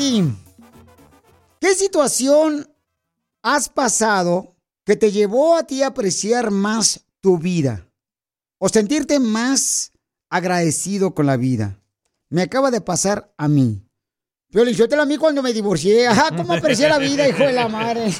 Ti. ¿Qué situación has pasado que te llevó a ti a apreciar más tu vida? O sentirte más agradecido con la vida. Me acaba de pasar a mí. Pero yo lo a mí cuando me divorcié. Ajá, ¿cómo aprecié la vida, hijo de la madre?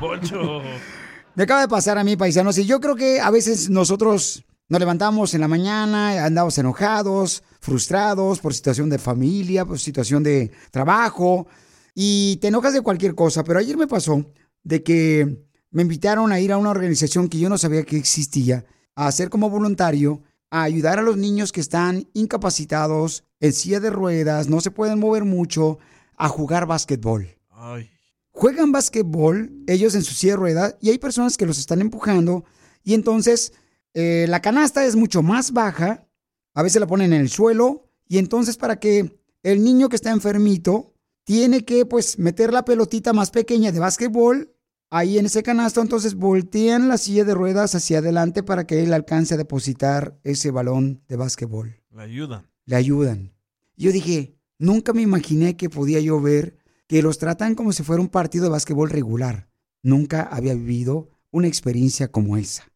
Poncho. Me acaba de pasar a mí, paisanos, y yo creo que a veces nosotros nos levantamos en la mañana, andamos enojados, frustrados por situación de familia, por situación de trabajo, y te enojas de cualquier cosa. Pero ayer me pasó de que me invitaron a ir a una organización que yo no sabía que existía, a hacer como voluntario, a ayudar a los niños que están incapacitados, en silla de ruedas, no se pueden mover mucho, a jugar básquetbol Ay. juegan básquetbol, ellos en su silla de ruedas, y hay personas que los están empujando, y entonces eh, la canasta es mucho más baja, a veces la ponen en el suelo, y entonces para que el niño que está enfermito tiene que pues meter la pelotita más pequeña de básquetbol ahí en ese canasto, entonces voltean la silla de ruedas hacia adelante para que él alcance a depositar ese balón de básquetbol La ayuda. le ayudan. Yo dije, nunca me imaginé que podía yo ver que los tratan como si fuera un partido de básquetbol regular. Nunca había vivido una experiencia como esa.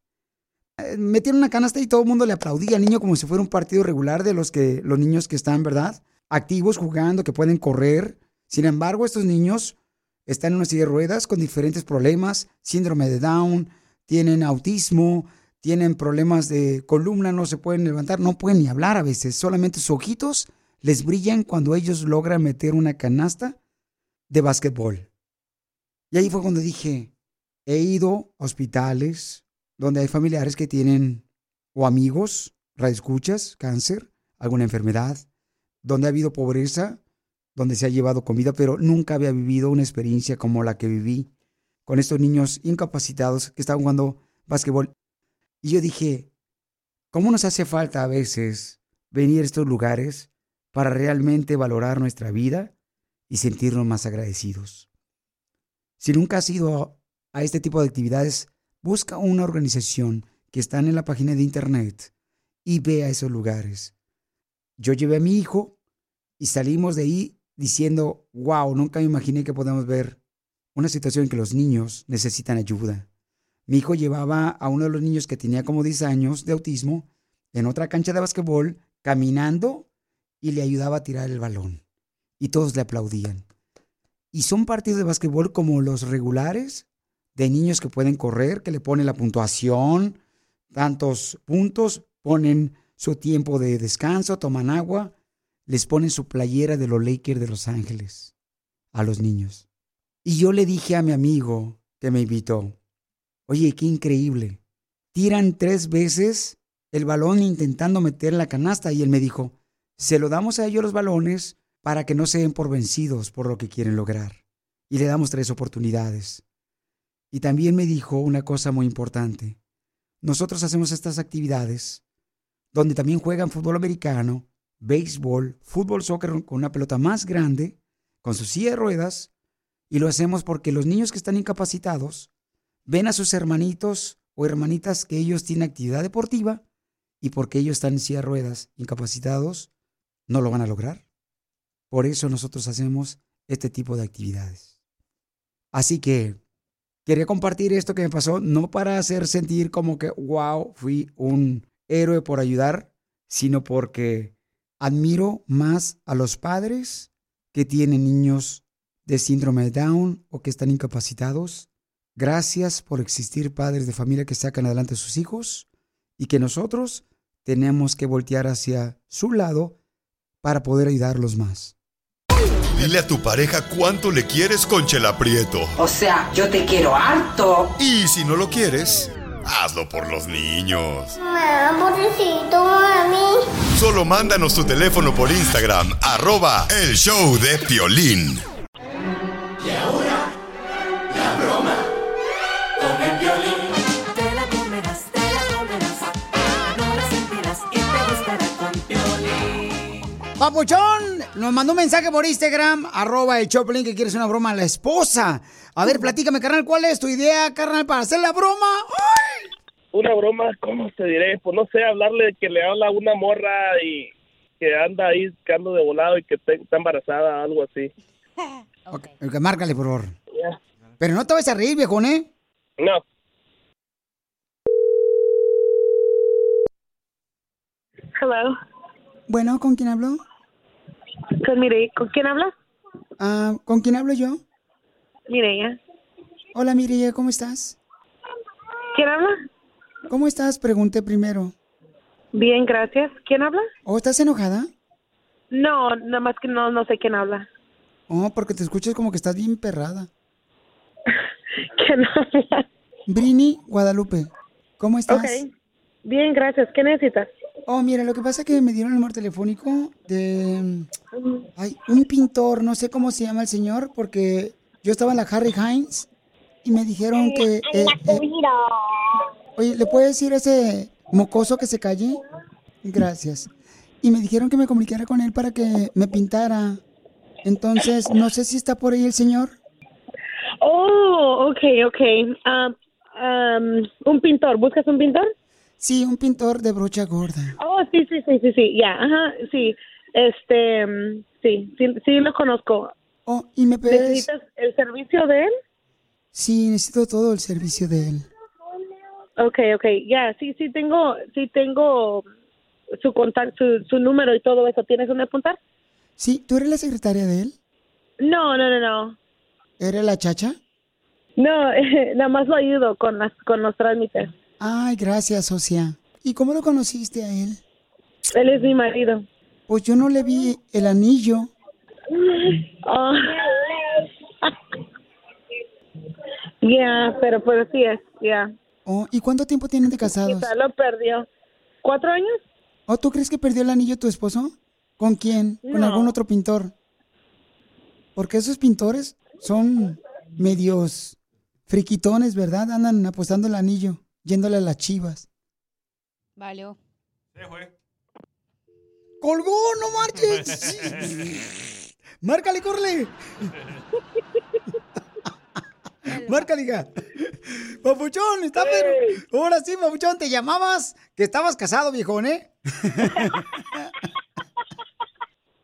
Eh, Metieron una canasta y todo el mundo le aplaudía al niño como si fuera un partido regular de los que los niños que están, ¿verdad? Activos jugando, que pueden correr. Sin embargo, estos niños están en una silla de ruedas con diferentes problemas, síndrome de Down, tienen autismo, tienen problemas de columna, no se pueden levantar, no pueden ni hablar a veces, solamente sus ojitos les brillan cuando ellos logran meter una canasta de básquetbol. Y ahí fue cuando dije, he ido a hospitales donde hay familiares que tienen o amigos, radioescuchas, cáncer, alguna enfermedad, donde ha habido pobreza, donde se ha llevado comida, pero nunca había vivido una experiencia como la que viví con estos niños incapacitados que estaban jugando básquetbol. Y yo dije, ¿cómo nos hace falta a veces venir a estos lugares para realmente valorar nuestra vida y sentirnos más agradecidos? Si nunca has ido a este tipo de actividades, busca una organización que está en la página de internet y ve a esos lugares. Yo llevé a mi hijo y salimos de ahí diciendo, wow, nunca me imaginé que podamos ver una situación en que los niños necesitan ayuda. Mi hijo llevaba a uno de los niños que tenía como 10 años de autismo en otra cancha de básquetbol caminando y le ayudaba a tirar el balón. Y todos le aplaudían. Y son partidos de básquetbol como los regulares, de niños que pueden correr, que le ponen la puntuación, tantos puntos, ponen su tiempo de descanso, toman agua, les ponen su playera de los Lakers de Los Ángeles a los niños. Y yo le dije a mi amigo que me invitó, oye, qué increíble, tiran tres veces el balón intentando meter la canasta y él me dijo, se lo damos a ellos los balones para que no se den por vencidos por lo que quieren lograr. Y le damos tres oportunidades. Y también me dijo una cosa muy importante. Nosotros hacemos estas actividades donde también juegan fútbol americano, béisbol, fútbol, soccer con una pelota más grande, con su silla de ruedas, y lo hacemos porque los niños que están incapacitados ven a sus hermanitos o hermanitas que ellos tienen actividad deportiva y porque ellos están en silla de ruedas, incapacitados, no lo van a lograr. Por eso nosotros hacemos este tipo de actividades. Así que quería compartir esto que me pasó, no para hacer sentir como que, wow, fui un héroe por ayudar, sino porque admiro más a los padres que tienen niños de síndrome de Down o que están incapacitados. Gracias por existir padres de familia que sacan adelante a sus hijos y que nosotros tenemos que voltear hacia su lado para poder ayudarlos más. Dile a tu pareja cuánto le quieres con Chela Prieto. O sea, yo te quiero harto. Y si no lo quieres, hazlo por los niños. Mamá, mami. Solo mándanos tu teléfono por Instagram, arroba el show de Piolín. Y ahora, Papuchón nos mandó un mensaje por Instagram, arroba el Choplin, que quieres una broma a la esposa. A ver, platícame, carnal, ¿cuál es tu idea, carnal, para hacer la broma? ¡Ay! Una broma, ¿cómo te diré? Pues no sé, hablarle de que le habla a una morra y que anda ahí, que ando de volado y que te- está embarazada, algo así. Ok, ok, márcale, por favor. Pero no te vas a reír, viejón, ¿eh? No. Hello. Bueno, ¿con quién hablo? Con Mireia. ¿Con quién habla? Ah, ¿Con quién hablo yo? Mireia. Hola, Mireya, ¿cómo estás? ¿Quién habla? ¿Cómo estás? Pregunté primero. Bien, gracias. ¿Quién habla? ¿O estás enojada? No, nada más que no, no sé quién habla. Oh, porque te escuchas como que estás bien perrada. ¿Quién habla? Brini Guadalupe, ¿cómo estás? Ok. Bien, gracias. ¿Qué necesitas? Oh, mira, lo que pasa es que me dieron el número telefónico de... Ay, un pintor, no sé cómo se llama el señor, porque yo estaba en la Harry Hines y me dijeron que... eh, eh, oye, ¿le puedes decir a ese mocoso que se calle? Gracias. Y me dijeron que me comunicara con él para que me pintara. Entonces, no sé si está por ahí el señor. Oh, ok, ok. Um, un pintor. ¿Buscas un pintor? Sí, un pintor de brocha gorda. Oh, sí, sí, sí, sí, sí. Ya, ajá, sí. Este, mm, sí, sí, sí lo conozco. Oh, ¿y me puedes...? ¿Necesitas el servicio de él? Sí, necesito todo el servicio de él. Okay, okay, ya, sí, sí tengo, sí tengo su contacto, su, su número y todo eso. ¿Tienes dónde apuntar? Sí, ¿tú eres la secretaria de él? No, no, no, no. ¿Eres la chacha? No, nada más lo ayudo con las, con los trámites. Ay, gracias, socia. ¿Y cómo lo conociste a él? Él es mi marido. Pues yo no le vi el anillo. Oh. Ya, pero pues sí es, ya. Oh, ¿y cuánto tiempo tienen de casados? Quizá lo perdió. ¿Cuatro años? ¿O tú crees que perdió el anillo tu esposo? ¿Con quién? ¿Con No. algún otro pintor? Porque esos pintores son medios friquitones, ¿verdad? Andan apostando el anillo, yéndole a las chivas. Valió. ¡Colgó! ¡No marches! ¡Márcale, córrele! Márcale, hija. Papuchón, está pero... Ahora sí, Papuchón, te llamabas que estabas casado, viejón, ¿eh?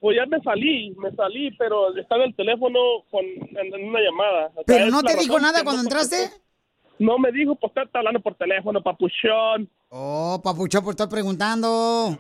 Pues ya me salí, me salí, pero estaba el teléfono con, en, en una llamada. O sea, ¿Pero no te dijo nada cuando entraste? No me dijo, pues está hablando por teléfono, papuchón. Oh, Papuchón, por estar preguntando.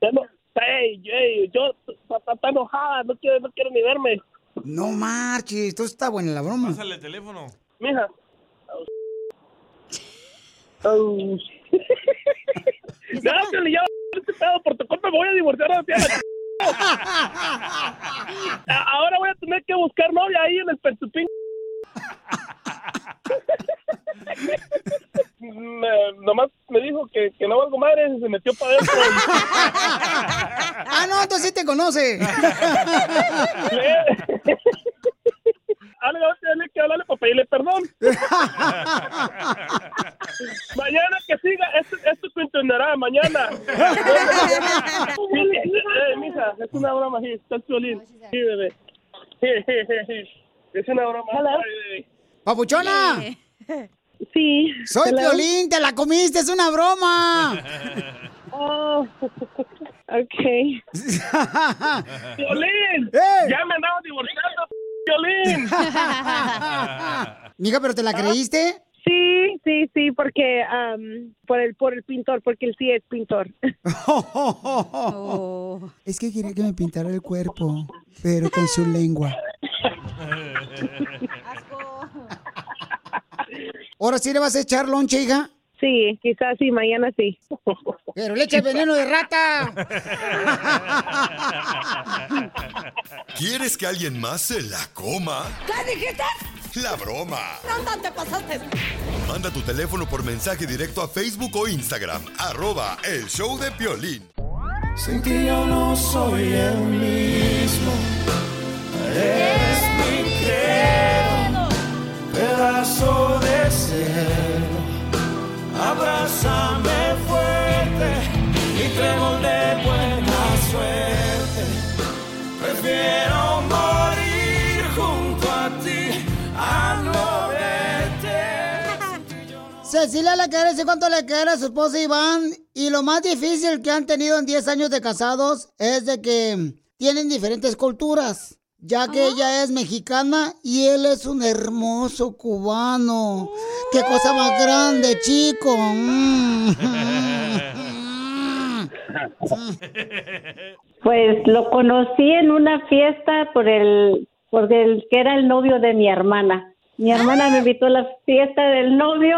Ya no- Ey, ey, yo está, está enojada, no quiero, no quiero ni verme. No marches, esto está buena la broma. Pásale el teléfono. Mija. Au. Ya, Piolín, ya, este pedo, por tu culpa me voy a divorciar a A- Ahora voy a tener que buscar novia ahí en el Pensupín. Me- nomás me dijo que, que no valgo madre y se metió para adentro. Ah, no, entonces sí te conoce. Ale, tener que hablarle para pedirle perdón. mañana que siga, esto, esto continuará mañana. eh, mija, es una broma, sí, está el violín. Sí, bebé. Es una broma. Ay, bebé. ¡Papuchona! Sí. Soy Hello. Piolín, te la comiste, es una broma. Oh, ok. ¡Violín! ¡Eh! ¡Ya me andaba divorciando, Violín! Mija, ¿pero te la creíste? Sí, sí, sí, porque am, por el por el pintor, porque él sí es pintor. Es que quería que me pintara el cuerpo, pero con su lengua. ¿Ahora sí le vas a echar lonche, hija? Sí, quizás sí, mañana sí. Pero le echa veneno de rata. ¿Quieres que alguien más se la coma? ¿Qué dijiste? La broma. No, no te pasaste. Manda tu teléfono por mensaje directo a Facebook o Instagram. Arroba el show de Piolín. Sin ti yo no soy el mismo. Eres mi credo, pedazo de cielo. Abrázame fuerte y trébol de buena suerte. Prefiero morir junto a ti a no verte. Cecilia le quiere decir cuánto le quiere a su esposo Iván. Y lo más difícil que han tenido en 10 años de casados es de que tienen diferentes culturas. Ya que ella es mexicana y él es un hermoso cubano. ¡Qué cosa más grande, chico! Mm. Pues lo conocí en una fiesta por el, por el que era el novio de mi hermana. Mi hermana me invitó a la fiesta del novio,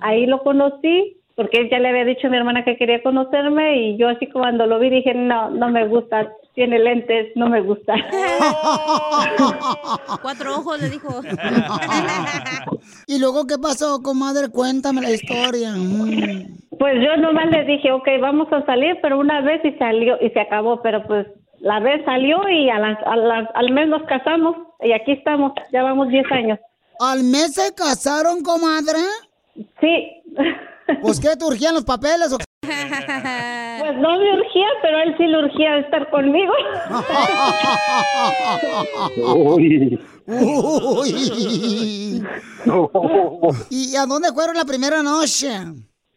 ahí lo conocí, porque él ya le había dicho a mi hermana que quería conocerme y yo así cuando lo vi dije, no, no me gusta, tiene lentes, no me gusta. Cuatro ojos le dijo. ¿Y luego qué pasó, comadre? Cuéntame la historia. Mm. Pues yo nomás le dije, ok, vamos a salir, pero una vez y salió y se acabó, pero pues la vez salió y a la- a la- al mes nos casamos y aquí estamos, ya vamos 10 años. ¿Al mes se casaron, comadre? Sí. ¿Pues qué, te urgían los papeles o qué? Pues no me urgía, pero él sí le urgía estar conmigo. Uy. ¿Y a dónde fueron la primera noche?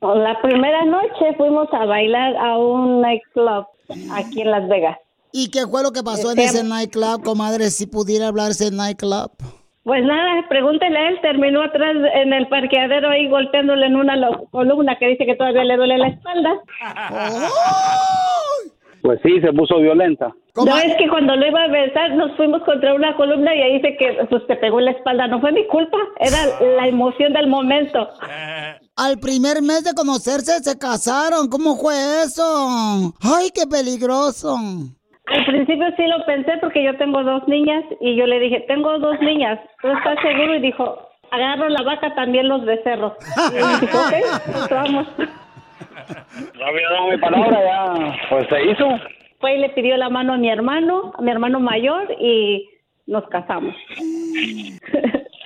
La primera noche fuimos a bailar a un nightclub aquí en Las Vegas. ¿Y qué fue lo que pasó en Este- ese nightclub, comadre? Si pudiera hablarse en nightclub. Pues nada, pregúntele a él, terminó atrás en el parqueadero ahí golpeándole en una columna que dice que todavía le duele la espalda. Pues sí, se puso violenta. No, es que cuando lo iba a besar nos fuimos contra una columna y ahí dice que pues te pegó en la espalda. No fue mi culpa, era la emoción del momento. Al primer mes de conocerse se casaron. ¿Cómo fue eso? ¡Ay, qué peligroso! Al principio sí lo pensé porque yo tengo dos niñas y yo le dije, tengo dos niñas, ¿tú estás seguro? Y dijo, agarro la vaca también los becerros. Y yo dije, ok, pues vamos. No había dado mi palabra, ya. Pues se hizo. Fue y le pidió la mano a mi hermano, a mi hermano mayor y nos casamos.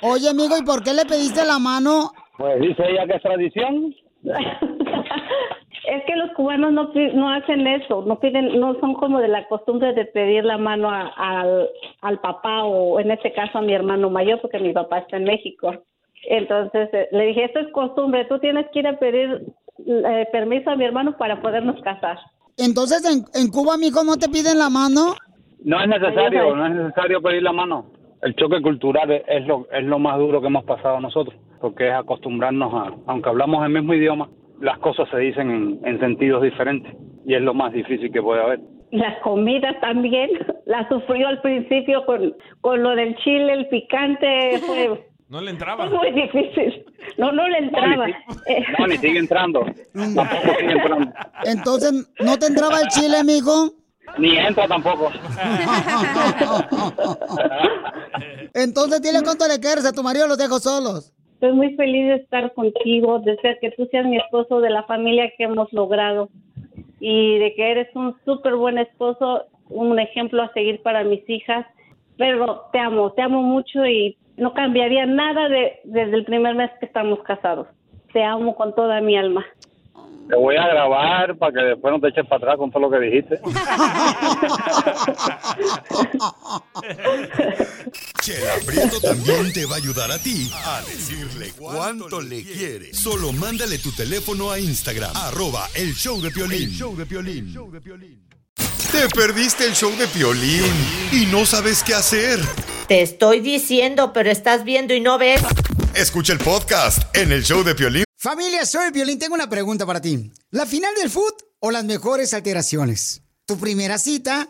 Oye, amigo, ¿y por qué le pediste la mano? Pues dice ella que es tradición. Es que los cubanos no, no hacen eso, no piden, no son como de la costumbre de pedir la mano a- al, al papá o en este caso a mi hermano mayor porque mi papá está en México. Entonces eh, le dije, esto es costumbre, tú tienes que ir a pedir eh, permiso a mi hermano para podernos casar. Entonces, en, en Cuba, mijo, ¿no te piden la mano? No es necesario, no es necesario pedir la mano. El choque cultural es- es lo, es lo más duro que hemos pasado nosotros, porque es acostumbrarnos a, aunque hablamos el mismo idioma, las cosas se dicen en, en sentidos diferentes y es lo más difícil que puede haber. Las comidas también, la sufrió al principio con, con lo del chile, el picante, fue, No le entraba. fue muy difícil. No, no le entraba. No, ni sigue entrando. Tampoco sigue entrando. Entonces, ¿no te entraba el chile, mijo? Ni entra tampoco. Entonces, dile cuánto le quieres a tu marido, los dejo solos. Estoy muy feliz de estar contigo, de ser que tú seas mi esposo, de la familia que hemos logrado y de que eres un súper buen esposo, un ejemplo a seguir para mis hijas. Pero te amo, te amo mucho y no cambiaría nada de, desde el primer mes que estamos casados. Te amo con toda mi alma. Te voy a grabar para que después no te eches para atrás con todo lo que dijiste. Chela Prieto también te va a ayudar a ti a decirle cuánto le quiere. Solo mándale tu teléfono a Instagram, arroba el show de Piolín. show de Piolín. Te perdiste el show de Piolín y no sabes qué hacer. Te estoy diciendo, pero estás viendo y no ves. Escucha el podcast en el show de Piolín. Familia, soy Violín. Tengo una pregunta para ti. ¿La final del foot o las mejores alteraciones? ¿Tu primera cita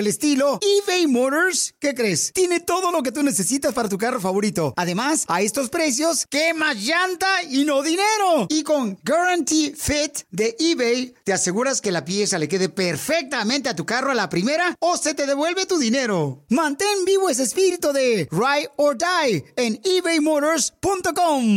el estilo, eBay Motors, ¿qué crees? Tiene todo lo que tú necesitas para tu carro favorito. Además, a estos precios, ¿qué más llanta y no dinero? Y con Guarantee Fit de eBay, te aseguras que la pieza le quede perfectamente a tu carro a la primera o se te devuelve tu dinero. Mantén vivo ese espíritu de Ride or Die en ebaymotors.com.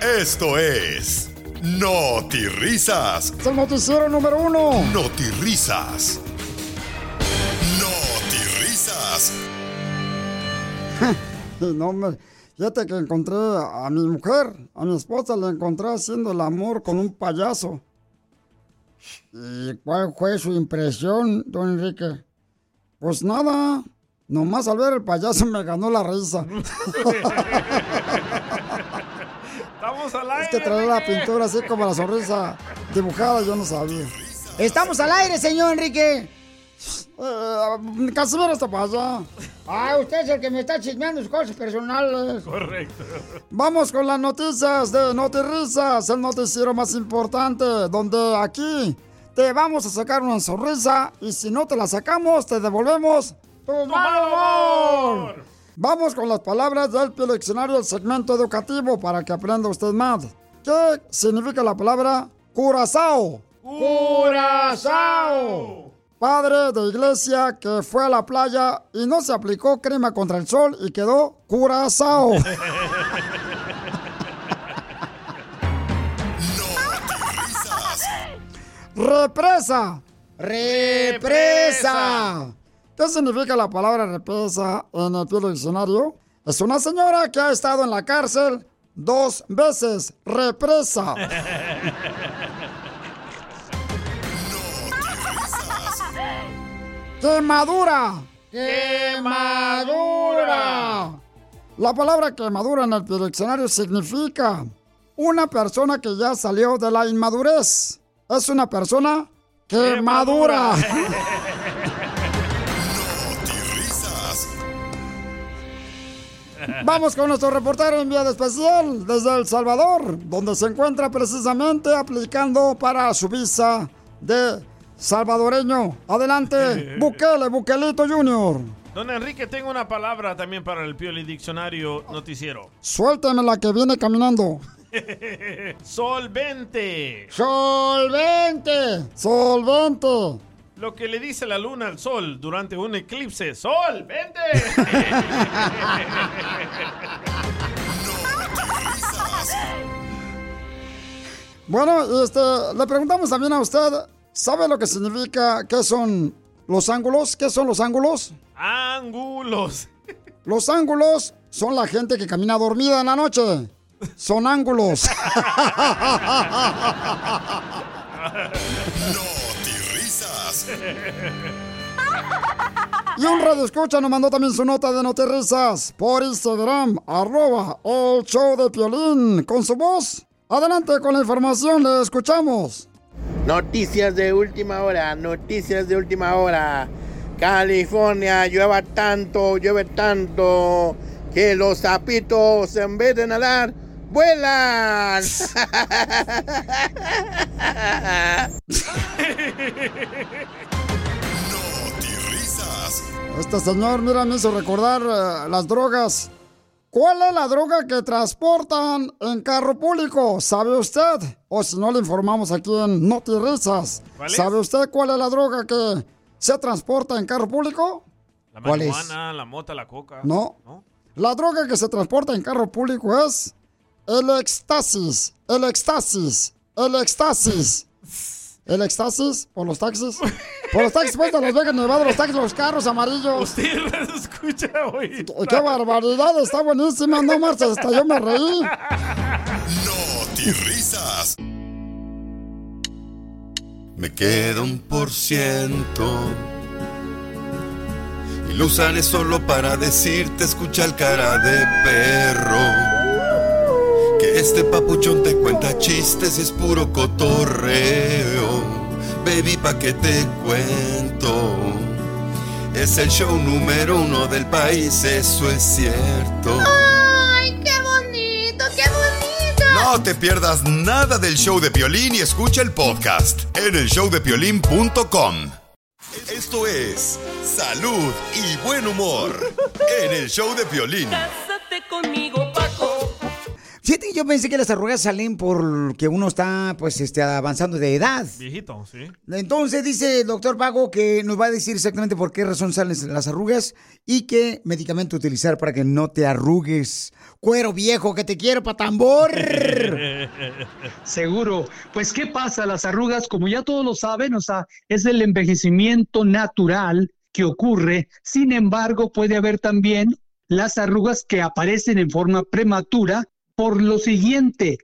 Esto es Risas. Es el noticiero número uno. Risas. Risas. Y no me... Fíjate que encontré a mi mujer, a mi esposa, la encontré haciendo el amor con un payaso. ¿Y cuál fue su impresión, don Enrique? Pues nada, nomás al ver el payaso me ganó la risa. Estamos al aire. Es que traer la pintura así como la sonrisa dibujada, yo no sabía. Estamos al aire, señor Enrique. Eh, Casimiro está para allá. Ah, usted es el que me está chismeando sus cosas personales. Correcto. Vamos con las noticias de Notirrisas, el noticiero más importante, donde aquí te vamos a sacar una sonrisa y si no te la sacamos, te devolvemos tu mal humor. Vamos con las palabras del diccionario del segmento educativo para que aprenda usted más. ¿Qué significa la palabra curazao? ¡Curazao! Padre de iglesia que fue a la playa y no se aplicó crema contra el sol y quedó curazao. Represa. Represa. ¿Qué significa la palabra represa en el pie diccionario? Es una señora que ha estado en la cárcel dos veces. Represa. Quemadura. Quemadura. La palabra quemadura en el diccionario significa una persona que ya salió de la inmadurez. Es una persona quemadura. Vamos con nuestro reportero enviado especial desde El Salvador, donde se encuentra precisamente aplicando para su visa de salvadoreño. Adelante, Bukele, Bukelito Junior. Don Enrique, tengo una palabra también para el Pioli Diccionario Noticiero. Suéltame la que viene caminando. Solvente. Solvente. Solvente. Lo que le dice la luna al sol durante un eclipse. ¡Sol, vente! Bueno, este, le preguntamos también a usted, ¿sabe lo que significa, qué son los ángulos? ¿Qué son los ángulos? Ángulos. Los ángulos son la gente que camina dormida en la noche. Son ángulos. Y un radio escucha nos mandó también su nota de notirrisas por Instagram, arroba el show de Piolín, con su voz. Adelante con la información, le escuchamos. Noticias de última hora, noticias de última hora. California llueva tanto, llueve tanto, que los sapitos en vez de nadar, vuelan. Este señor, mira, me hizo recordar eh, las drogas. ¿Cuál es la droga que transportan en carro público? ¿Sabe usted? O si no, le informamos aquí en Noti Risas. ¿Cuál es? ¿Sabe usted cuál es la droga que se transporta en carro público? La ¿Cuál es? la mota, la coca. No. La droga que se transporta en carro público es el éxtasis. El éxtasis. El éxtasis. ¿El éxtasis? ¿Por los taxis? Por los taxis, pues, de Las Vegas, Nevada, los taxis, los carros amarillos. Usted las escucha hoy. ¡Qué barbaridad! Está buenísima, no marches, hasta yo me reí. y risas. Me queda un por ciento. Y lo usaré solo para decirte, escucha el cara de perro. Que este papuchón te cuenta chistes y es puro cotorreo. Baby, pa' que te cuento. Es el show número uno del país, eso es cierto. ¡Ay, qué bonito, qué bonito! No te pierdas nada del show de Piolín y escucha el podcast en el showdepiolín.com. Esto es salud y buen humor en el show de Piolín. Cásate conmigo. Fíjate que yo pensé que las arrugas salen porque uno está, pues, este, avanzando de edad. Viejito, sí. Entonces dice el doctor Pago que nos va a decir exactamente por qué razón salen las arrugas y qué medicamento utilizar para que no te arrugues. Cuero viejo, que te quiero pa' tambor. Seguro. Pues, ¿qué pasa? Las arrugas, como ya todos lo saben, o sea, es el envejecimiento natural que ocurre. Sin embargo, puede haber también las arrugas que aparecen en forma prematura por lo siguiente,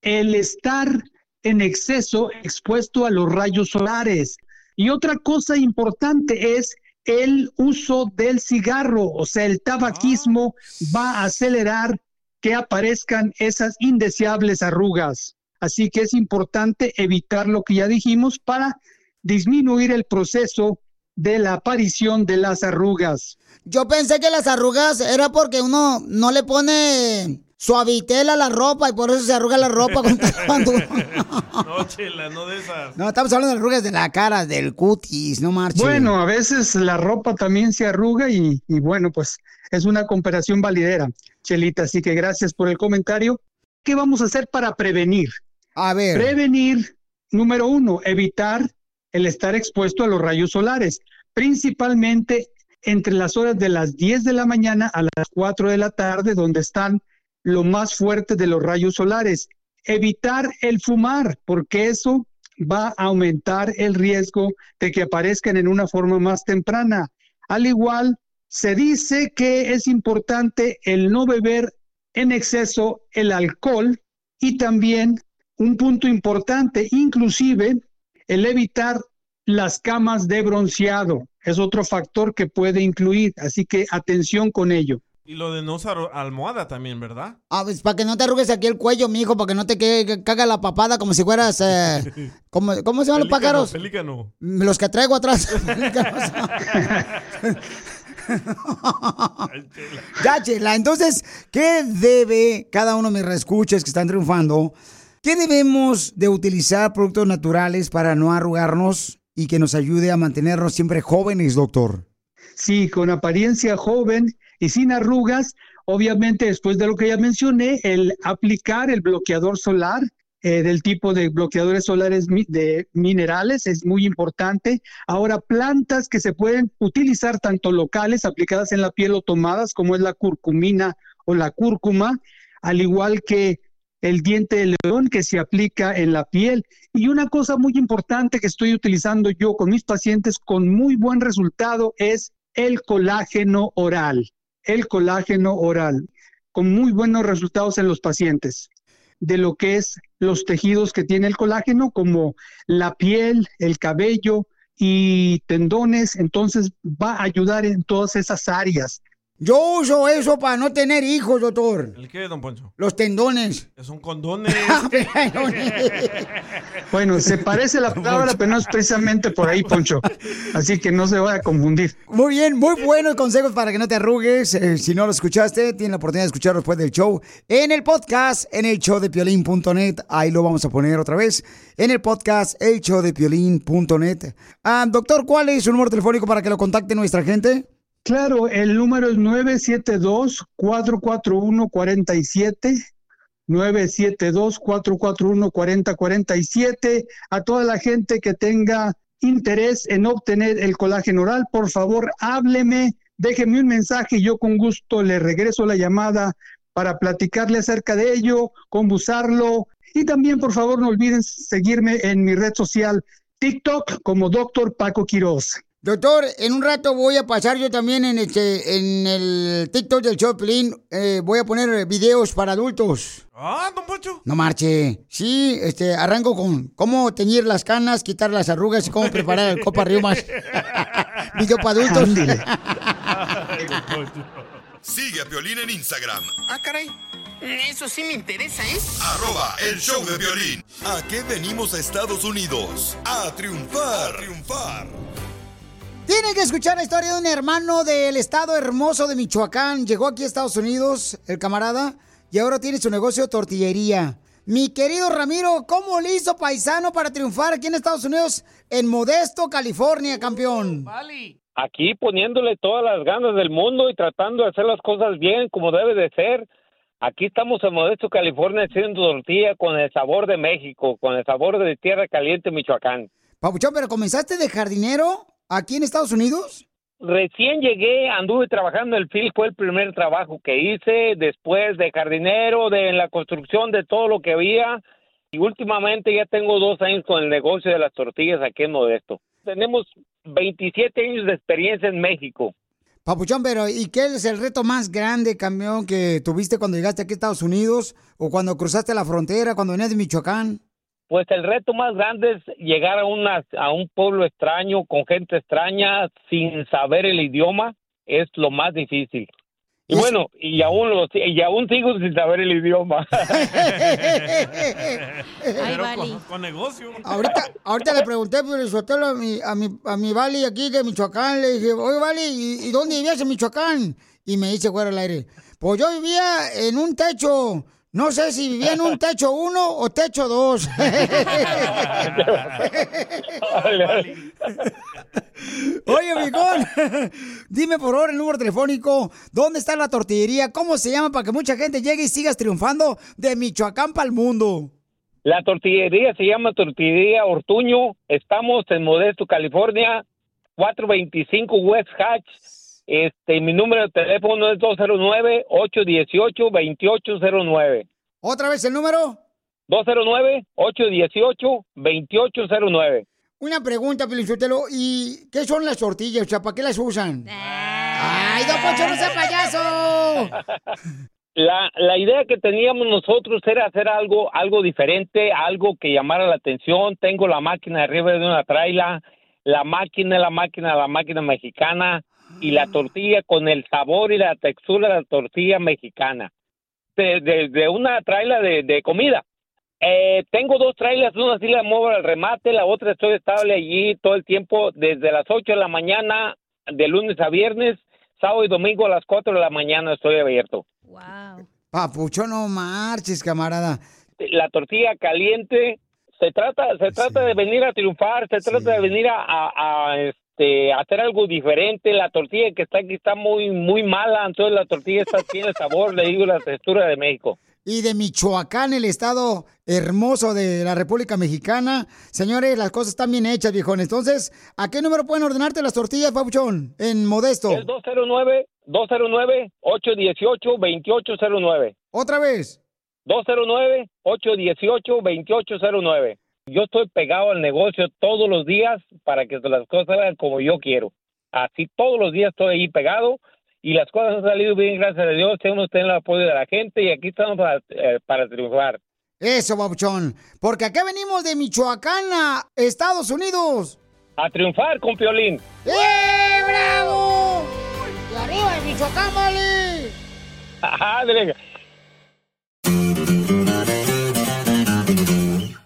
el estar en exceso expuesto a los rayos solares. Y otra cosa importante es el uso del cigarro, o sea, el tabaquismo va a acelerar que aparezcan esas indeseables arrugas. Así que es importante evitar lo que ya dijimos para disminuir el proceso de la aparición de las arrugas. Yo pensé que las arrugas era porque uno no le pone suavitel a la ropa y por eso se arruga la ropa cuando- No, chela, no de esas. No, estamos hablando de arrugas de la cara, del cutis, no marches. Bueno, a veces la ropa también se arruga y, y bueno, pues es una comparación validera, Chelita. Así que gracias por el comentario. ¿Qué vamos a hacer para prevenir? A ver. Prevenir, número uno, evitar el estar expuesto a los rayos solares, principalmente entre las horas de las 10 de la mañana a las 4 de la tarde, donde están lo más fuerte de los rayos solares. Evitar el fumar, porque eso va a aumentar el riesgo de que aparezcan en una forma más temprana. Al igual, se dice que es importante el no beber en exceso el alcohol y también un punto importante, inclusive el evitar las camas de bronceado. Es otro factor que puede incluir, así que atención con ello. Y lo de no usar almohada también, ¿verdad? Ah, pues para que no te arrugues aquí el cuello, mijo, para que no te caga la papada como si fueras. eh, como- ¿Cómo se llaman los pájaros? Pelícano. Los que traigo atrás. ya, Chela. Entonces, ¿qué debe cada uno de mis reescuchas que están triunfando? ¿Qué debemos de utilizar productos naturales para no arrugarnos y que nos ayude a mantenernos siempre jóvenes, doctor? Sí, con apariencia joven y sin arrugas, obviamente después de lo que ya mencioné, el aplicar el bloqueador solar eh, del tipo de bloqueadores solares de minerales es muy importante. Ahora, plantas que se pueden utilizar tanto locales, aplicadas en la piel o tomadas, como es la curcumina o la cúrcuma, al igual que el diente de león que se aplica en la piel. Y una cosa muy importante que estoy utilizando yo con mis pacientes con muy buen resultado es el colágeno oral. El colágeno oral, con muy buenos resultados en los pacientes de lo que es los tejidos que tiene el colágeno, como la piel, el cabello y tendones. Entonces va a ayudar en todas esas áreas. Yo uso eso para no tener hijos, doctor. ¿El qué, don Poncho? Los tendones. Son condones. Bueno, se parece la palabra, pero no es precisamente por ahí, Poncho. Así que no se vaya a confundir. Muy bien, muy buenos consejos para que no te arrugues. Eh, si no lo escuchaste, tienes la oportunidad de escucharlo después del show en el podcast, en el show de piolín.net. Ahí lo vamos a poner otra vez. En el podcast, el show de piolín.net. Ah, doctor, ¿cuál es su número telefónico para que lo contacte nuestra gente? Claro, el número es 972-441-47. 972-441-4047. A toda la gente que tenga interés en obtener el colágeno oral, por favor, hábleme, déjeme un mensaje y yo con gusto le regreso la llamada para platicarle acerca de ello, cómo usarlo. Y también, por favor, no olviden seguirme en mi red social TikTok como Dr. Paco Quiroz. Doctor, en un rato voy a pasar yo también en este, en el TikTok del Choplin, eh, voy a poner videos para adultos. Ah, don Poncho. No marche. Sí, este, arranco con cómo teñir las canas, quitar las arrugas y cómo preparar el copa riumas. Video para adultos. Sigue a Piolín en Instagram, Ah, caray. Eso sí me interesa, ¿eh? arroba el show de violín. ¿A qué venimos a Estados Unidos? A triunfar. A triunfar. Tienen que escuchar la historia de un hermano del estado hermoso de Michoacán. Llegó aquí a Estados Unidos, el camarada, y ahora tiene su negocio de tortillería. Mi querido Ramiro, ¿cómo le hizo paisano para triunfar aquí en Estados Unidos, en Modesto, California, campeón? aquí poniéndole todas las ganas del mundo y tratando de hacer las cosas bien como debe de ser. Aquí estamos en Modesto, California, haciendo tortilla con el sabor de México, con el sabor de tierra caliente, Michoacán. Papuchón, ¿pero comenzaste de jardinero aquí en Estados Unidos? Recién llegué, anduve trabajando en el field, fue el primer trabajo que hice, después de jardinero, de en la construcción de todo lo que había, y últimamente ya tengo dos años con el negocio de las tortillas aquí en Modesto. Tenemos 27 años de experiencia en México. Papuchón, pero ¿y qué es el reto más grande, campeón, que tuviste cuando llegaste aquí a Estados Unidos o cuando cruzaste la frontera, cuando venías de Michoacán? Pues el reto más grande es llegar a, una, a un pueblo extraño, con gente extraña, sin saber el idioma, es lo más difícil. Y bueno, y aún, lo- y aún sigo sin saber el idioma. Pero con, con negocio. Ahorita, ahorita le pregunté por el sotelo a mi, a mi, a mi Vali aquí de Michoacán. Le dije, oye, Vali, ¿y, y dónde vivías en Michoacán? Y me dice, güero al aire, pues yo vivía en un techo. No sé si vivía en un techo uno o techo dos. Oye, Micón, dime por favor el número telefónico, ¿dónde está la tortillería? ¿Cómo se llama para que mucha gente llegue y sigas triunfando de Michoacán para el mundo? La tortillería se llama Tortillería Ortuño. Estamos en Modesto, California, 425 West Hatch. Este, mi número de teléfono es 209-818-2809. ¿Otra vez el número? 209-818-2809. Una pregunta, Pelichotelo, ¿y qué son las tortillas? O sea, ¿para qué las usan? ¡Ay, don Poncho, no sea payaso! La, la idea que teníamos nosotros era hacer algo, algo diferente, algo que llamara la atención. Tengo la máquina arriba de una traila, la máquina, la máquina, la máquina mexicana y la tortilla con el sabor y la textura de la tortilla mexicana. De, de, de una traila de, de comida. Eh, tengo dos trailers, una sí la muevo al remate, la otra estoy estable allí todo el tiempo, desde las 8 de la mañana, de lunes a viernes, sábado y domingo a las 4 de la mañana estoy abierto. Papucho, no marches, camarada. la tortilla caliente se trata se trata de venir a triunfar se trata de venir a, a- a, este hacer algo diferente la tortilla que está aquí está muy muy mala entonces la tortilla está tiene sabor le digo la textura de México Y de Michoacán, el estado hermoso de la República Mexicana. Señores, las cosas están bien hechas, viejón. Entonces, ¿a qué número pueden ordenarte las tortillas, Papuchón? En Modesto. es 209 209 818 2809 Otra vez 209 818 2809 yo estoy pegado al negocio todos los días para que las cosas salgan como yo quiero así todos los días estoy ahí pegado y las cosas han salido bien, gracias a Dios. Tenemos el apoyo de la gente y aquí estamos para, eh, para triunfar. Eso, Papuchón. Porque acá venimos de Michoacán a Estados Unidos. A triunfar con Piolín. ¡Eh, bravo! ¡Y arriba el Michoacán, vale! Ándale.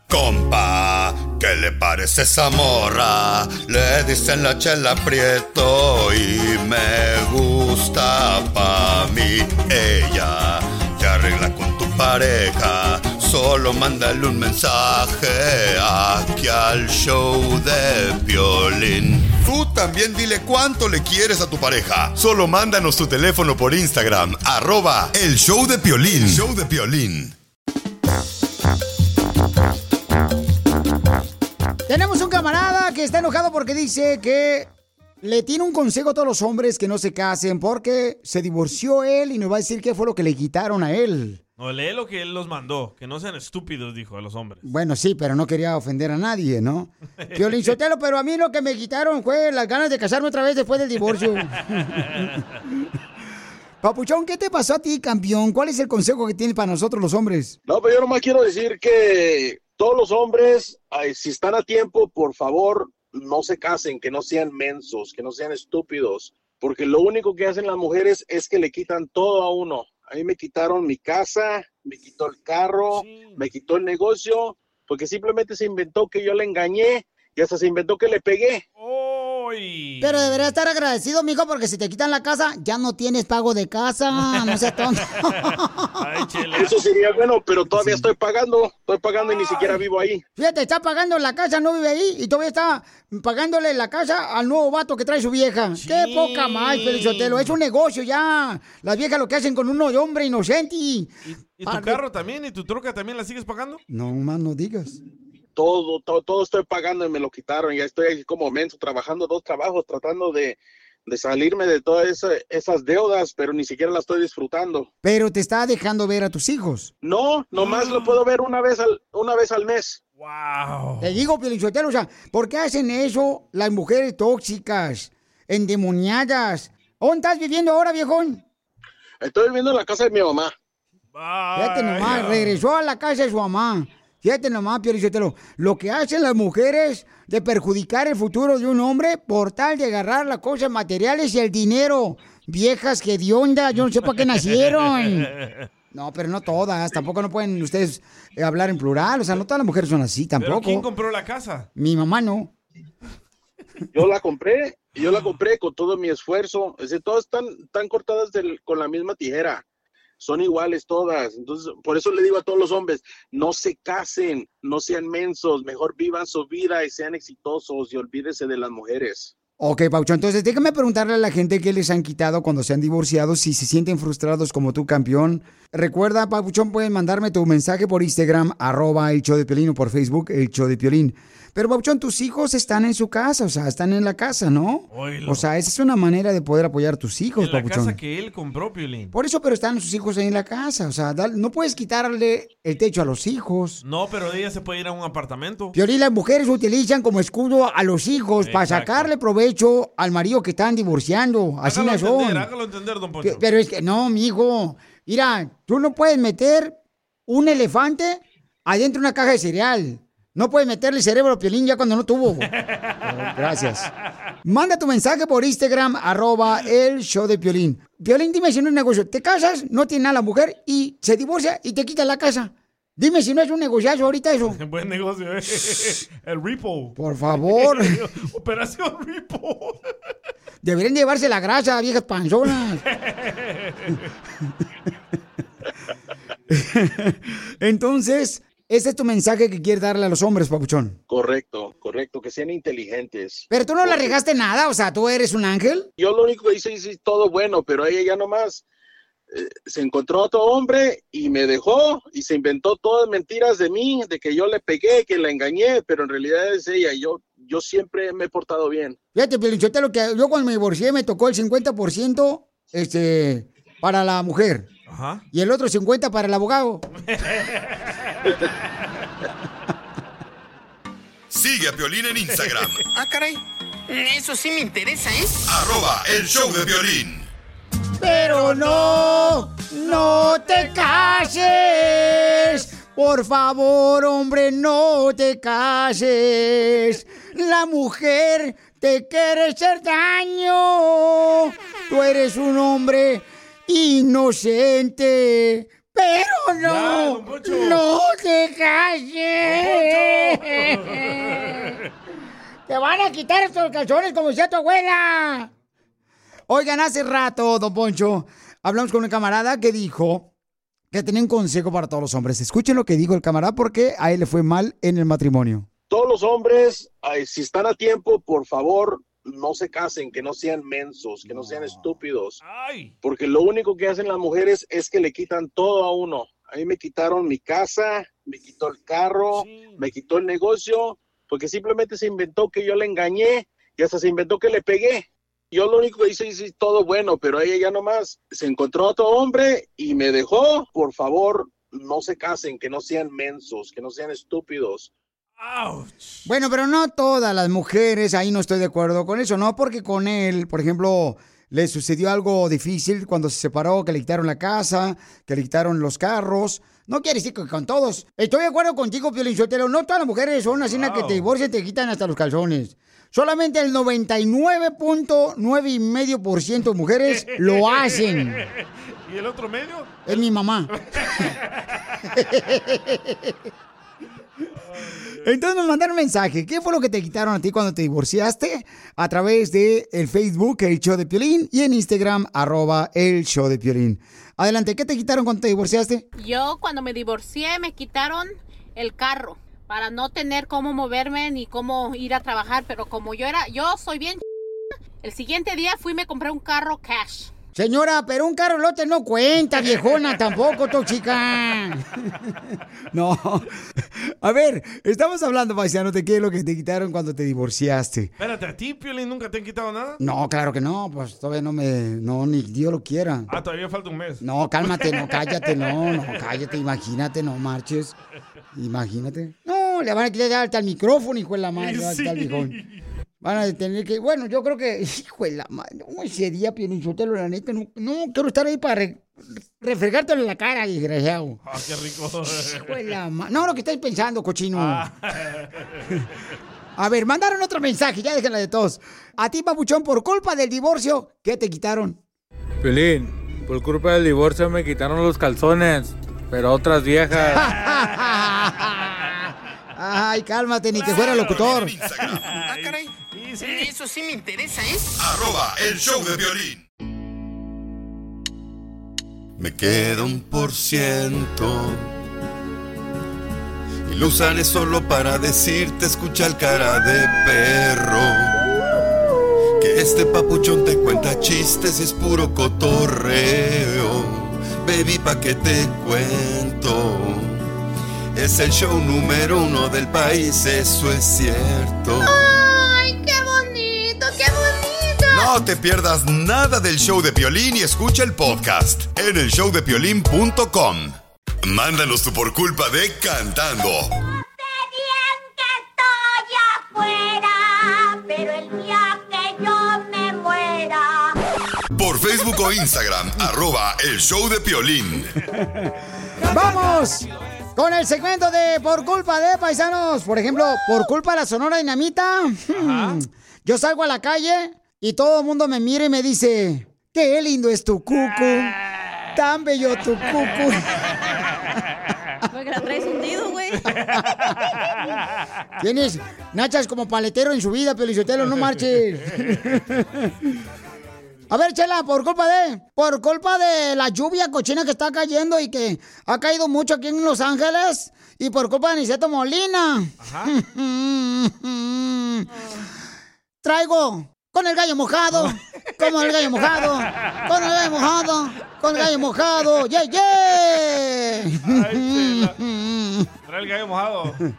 Compa, ¿qué le parece esa morra? Le dicen la chela prieto y me gusta pa' mí. Ella te arregla con tu pareja, solo mándale un mensaje aquí al show de violín. Tú también dile cuánto le quieres a tu pareja. Solo mándanos tu teléfono por Instagram, arroba el show de Piolín. Show de Piolín. Tenemos un camarada que está enojado porque dice que le tiene un consejo a todos los hombres que no se casen porque se divorció él y nos va a decir qué fue lo que le quitaron a él. No, lee lo que él los mandó. Que no sean estúpidos, dijo a los hombres. Bueno, sí, pero no quería ofender a nadie, ¿no? Piolín Sotelo, pero a mí lo que me quitaron fue las ganas de casarme otra vez después del divorcio. Papuchón, ¿qué te pasó a ti, campeón? ¿Cuál es el consejo que tienes para nosotros los hombres? No, pero yo nomás quiero decir que todos los hombres, ay, si están a tiempo, por favor, no se casen, que no sean mensos, que no sean estúpidos, porque lo único que hacen las mujeres es que le quitan todo a uno. A mí me quitaron mi casa, me quitó el carro, me quitó el negocio, porque simplemente se inventó que yo le engañé y hasta se inventó que le pegué. Pero debería estar agradecido, mijo, porque si te quitan la casa, ya no tienes pago de casa. No seas tonto. Eso sería bueno, pero todavía estoy pagando, estoy pagando y ni siquiera vivo ahí. Fíjate, está pagando la casa, no vive ahí, y todavía está pagándole la casa al nuevo vato que trae su vieja. Qué poca más, Felizotelo. Es un negocio ya. Las viejas lo que hacen con uno de hombre inocente y... ¿Y tu carro también? ¿Y tu troca también la sigues pagando? No, más no digas. Todo, todo, todo estoy pagando y me lo quitaron. Ya estoy aquí como menso, trabajando dos trabajos, tratando de, de salirme de todas esa- esas deudas, pero ni siquiera las estoy disfrutando. Pero te está dejando ver a tus hijos. No, nomás lo puedo ver una vez al, una vez al mes. Wow. Te digo, Pielichotelo, o sea, ¿por qué hacen eso las mujeres tóxicas, endemoniadas? ¿Dónde estás viviendo ahora, viejón? Estoy viviendo en la casa de mi mamá. Fíjate nomás, regresó a la casa de su mamá. Fíjate nomás, Pielichotelo, lo que hacen las mujeres de perjudicar el futuro de un hombre por tal de agarrar las cosas materiales y el dinero. Viejas que de onda, yo no sé para qué nacieron. No, pero no todas, tampoco no pueden ustedes eh, hablar en plural, o sea, no todas las mujeres son así ¿Pero tampoco. quién compró la casa? Mi mamá no. Yo la compré, yo la compré con todo mi esfuerzo. Es decir, todas están, están cortadas del- con la misma tijera. Son iguales todas. Entonces, por eso le digo a todos los hombres, no se casen, no sean mensos, mejor vivan su vida y sean exitosos y olvídese de las mujeres. Ok, Paucho, entonces déjame preguntarle a la gente qué les han quitado cuando se han divorciado, si se sienten frustrados como tú, campeón. Recuerda, Pauchón, pueden mandarme tu mensaje por Instagram, arroba el show de Piolín, o por Facebook, el show de Piolín. Pero, Pauchón, tus hijos están en su casa, o sea, están en la casa, ¿no? O sea, esa es una manera de poder apoyar a tus hijos, En la Pauchón. casa que él compró, Piolín. Por eso, pero están sus hijos ahí en la casa, o sea, no puedes quitarle el techo a los hijos. No, pero ella se puede ir a un apartamento. Piolín, las mujeres utilizan como escudo a los hijos para sacarle provecho al marido que están divorciando. Así Hágalo no son. entender, hágalo entender, don Poncho. Pero es que no, mijo. Mira, tú no puedes meter un elefante adentro de una caja de cereal. No puedes meterle cerebro a Piolín ya cuando no tuvo. Pero gracias. Manda tu mensaje por Instagram, arroba el show de Piolín. Piolín, dime si no es negocio. Te casas, no tiene nada la mujer y se divorcia y te quita la casa. Dime si no es un negociazo ahorita eso. Buen negocio, ¿eh? El Repo. Por favor. Operación Repo. Deberían llevarse la grasa, viejas panzonas. Entonces, ese es tu mensaje que quieres darle a los hombres, papuchón. Correcto, correcto, que sean inteligentes. Pero tú no la regaste nada, o sea, tú eres un ángel. Yo lo único que hice es todo bueno, pero ella ya nomás eh, se encontró otro hombre y me dejó y se inventó todas mentiras de mí, de que yo le pegué, que la engañé, pero en realidad es ella. y Yo, yo siempre me he portado bien. Fíjate, lo que yo cuando me divorcié me tocó el 50% este, para la mujer Ajá. y el otro 50% para el abogado. Sigue a Piolín en Instagram, Ah, caray. Eso sí me interesa, ¿eh? arroba el show de Piolín. Pero no, no te cases. Por favor, hombre, no te cases. La mujer te quiere hacer daño. Tú eres un hombre inocente. Pero no, no te cases. Te van a quitar estos calzones como decía tu abuela. Oigan, hace rato, don Poncho, hablamos con un camarada que dijo que tenía un consejo para todos los hombres. Escuchen lo que dijo el camarada porque a él le fue mal en el matrimonio. Todos los hombres, si están a tiempo, por favor, no se casen, que no sean mensos, que no sean estúpidos. Porque lo único que hacen las mujeres es que le quitan todo a uno. A mí me quitaron mi casa, me quitó el carro, me quitó el negocio, porque simplemente se inventó que yo le engañé y hasta se inventó que le pegué. Yo lo único que hice es todo bueno, pero ella ya nomás se encontró otro hombre y me dejó. Por favor, no se casen, que no sean mensos, que no sean estúpidos. Bueno, pero no todas las mujeres, ahí no estoy de acuerdo con eso, no porque con él, por ejemplo, le sucedió algo difícil cuando se separó, que le quitaron la casa, que le quitaron los carros. No quiere decir que con todos. Estoy de acuerdo contigo, Piolín Sotelo. No todas las mujeres son así una que te divorcian y te quitan hasta los calzones. Solamente el 99.9 y medio por ciento de mujeres lo hacen. ¿Y el otro medio? Es mi mamá. Entonces nos mandaron un mensaje. ¿Qué fue lo que te quitaron a ti cuando te divorciaste? A través de el Facebook, el show de Piolín, y en Instagram, arroba el show de Piolín. Adelante, ¿qué te quitaron cuando te divorciaste? Yo cuando me divorcié me quitaron el carro para no tener cómo moverme ni cómo ir a trabajar, pero como yo era, yo soy bien el siguiente día fui y me compré un carro cash. Señora, pero un carro lote no cuenta, viejona, tampoco, tóxica. No. A ver, estamos hablando, paisano, de qué es lo que te quitaron cuando te divorciaste. Espérate, ¿a ti, Piolín, nunca te han quitado nada? No, claro que no, pues todavía no me. No, ni Dios lo quiera. Ah, todavía falta un mes. No, cálmate, no, cállate, no, no, cállate, imagínate, no marches. Imagínate. No, le van a quitar hasta el micrófono, hijo de la madre, el viejón. Van a tener que, bueno, yo creo que, hijo de la madre, no, ese día, Pionichotelo, la neta, no, no quiero estar ahí para re- refregártelo en la cara, desgraciado. Ah, qué rico. Hijo de la ma- No, lo que estáis pensando, cochino. Ah. A ver, mandaron otro mensaje, ya déjenla de todos. A ti, papuchón, por culpa del divorcio, ¿qué te quitaron? Pelín, por culpa del divorcio me quitaron los calzones, pero otras viejas. Ay, cálmate, ni que fuera locutor. Eso sí me interesa, ¿eh? Arroba el show de violín. Me queda un por ciento. Y lo usaré solo para decirte, escucha el cara de perro. Que este papuchón te cuenta chistes y es puro cotorreo. Baby, pa' que te cuento. Es el show número uno del país, eso es cierto. No te pierdas nada del show de Piolín y escucha el podcast en el showdepiolín.com. Mándanos tu por culpa de cantando. afuera, pero el día que yo me muera. Por Facebook o Instagram, arroba el show de Piolín. ¡Vamos! Con el segmento de Por culpa de paisanos. Por ejemplo, por culpa de la Sonora Dinamita. Yo salgo a la calle y todo el mundo me mira y me dice: ¡Qué lindo es tu cucu! ¡Tan bello tu cucu! Porque la traes hundido, güey. Tienes nachas como paletero en su vida, Pelizotelo, no marches. A ver, Chela, por culpa de, por culpa de la lluvia cochina que está cayendo y que ha caído mucho aquí en Los Ángeles y por culpa de Niceto Molina. Traigo con el gallo mojado, como el gallo mojado, con el gallo mojado, con el gallo mojado, yeah, yeah. Trae el gallo mojado.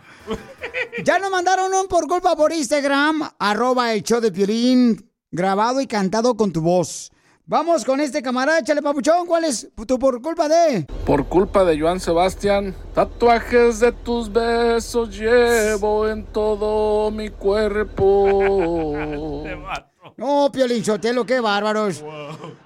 Ya nos mandaron un por culpa por Instagram, arroba el show de Piolín, grabado y cantado con tu voz. Vamos con este camarada, échale papuchón, ¿cuál es tu por culpa de? Por culpa de Joan Sebastián, tatuajes de tus besos llevo en todo mi cuerpo. No, Piolín Sotelo, qué bárbaros.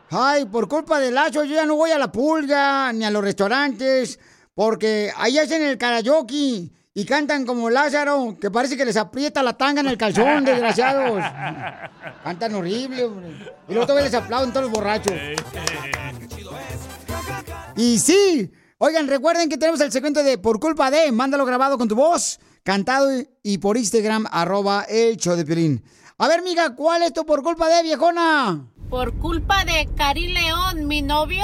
Ay, por culpa de Lazo yo ya no voy a la pulga ni a los restaurantes, porque ahí hacen el karaoke y cantan como Lázaro, que parece que les aprieta la tanga en el calzón, desgraciados. Cantan horrible, hombre. Y luego todavía les aplauden todos los borrachos. Y sí, oigan, recuerden que tenemos el segmento de Por culpa de, mándalo grabado con tu voz, cantado y- y por Instagram, arroba el show de Piolín. A ver, miga, ¿cuál es tu por culpa de, viejona? Por culpa de Karim León, mi novio,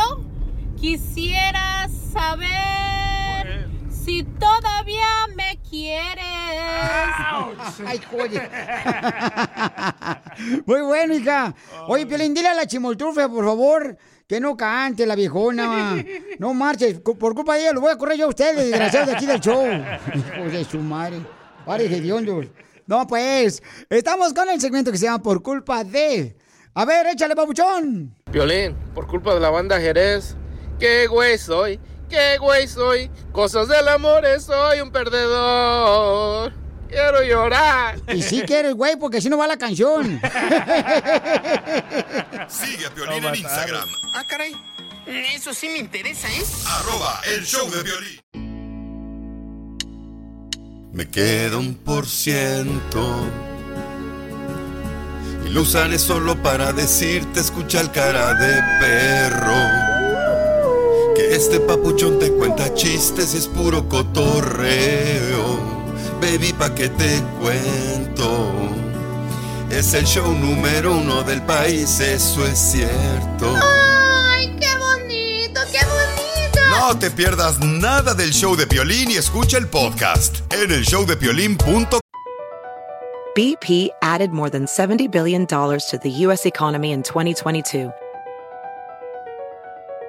quisiera saber si todavía me quieres. Ay, joder. Muy bueno, hija. Oye, Piolín, dile a la chimoltrufe, por favor, que no cante la viejona. No marches. Por culpa de ella lo voy a correr yo a ustedes, desgraciados de aquí del show. Hijos de su madre. Pare de hediondos. No, pues, estamos con el segmento que se llama Por culpa de. A ver, échale, papuchón. Violín, por culpa de la banda Jerez, qué güey soy, qué güey soy, cosas del amor soy un perdedor. Quiero llorar. Y sí quieres, güey, porque si no va la canción. Sigue a Piolín en Instagram, Ah, caray. Eso sí me interesa, ¿eh? arroba el show de violín. Me queda un por ciento y lo usaré solo para decirte escucha el cara de perro. Que este papuchón te cuenta chistes y es puro cotorreo. Baby, pa' que te cuento. Es el show número uno del país, eso es cierto. ¡Ay, qué! Te pierdas nada del show de Piolín y escucha el podcast en el. BP added more than $70 billion to the U.S. economy in 2022.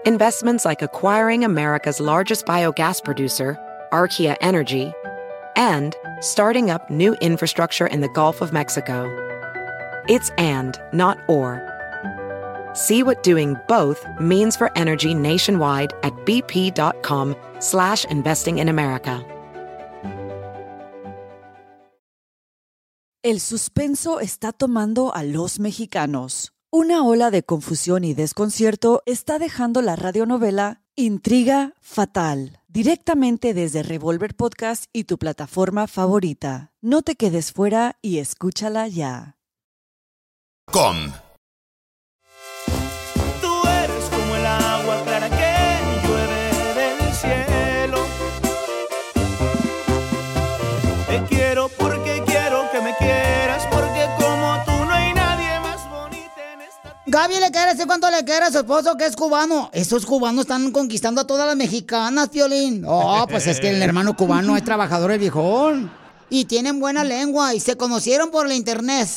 Investments like acquiring America's largest biogas producer, Archaea Energy, and starting up new infrastructure in the Gulf of Mexico. It's and, not or. See what doing both means for energy nationwide at bp.com slash investing in America. El suspenso está tomando a los mexicanos. Una ola de confusión y desconcierto está dejando la radionovela Intriga Fatal, directamente desde Revolver Podcast y tu plataforma favorita. No te quedes fuera y escúchala ya. Com. Gaby le quiere decir cuánto le quiere a su esposo que es cubano. Esos cubanos están conquistando a todas las mexicanas, Piolín. Oh, pues es que el hermano cubano es trabajador el viejón. Y tienen buena lengua y se conocieron por la internet.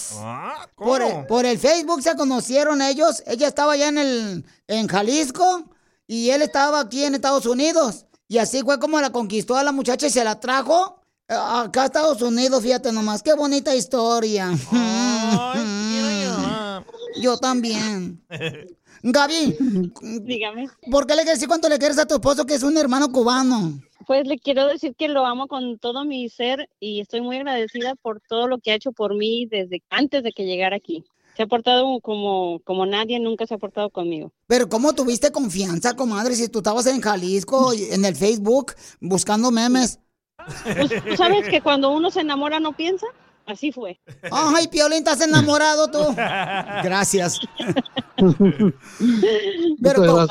Por el, por el Facebook se conocieron ellos. Ella estaba allá en el en Jalisco y él estaba aquí en Estados Unidos. Y así fue como la conquistó a la muchacha y se la trajo eh, acá a Estados Unidos. Fíjate nomás, qué bonita historia. Yo también. Gaby, dígame. ¿Por qué le quieres decir cuánto le quieres a tu esposo que es un hermano cubano? Pues le quiero decir que lo amo con todo mi ser y estoy muy agradecida por todo lo que ha hecho por mí desde antes de que llegara aquí. Se ha portado como, como nadie nunca se ha portado conmigo. Pero ¿cómo tuviste confianza, comadre, si tú estabas en Jalisco, en el Facebook, buscando memes? Pues, ¿Tú sabes que cuando uno se enamora no piensa? Así fue. Ay, Piolín, ¿estás enamorado tú? Gracias. Pero, ¿cómo,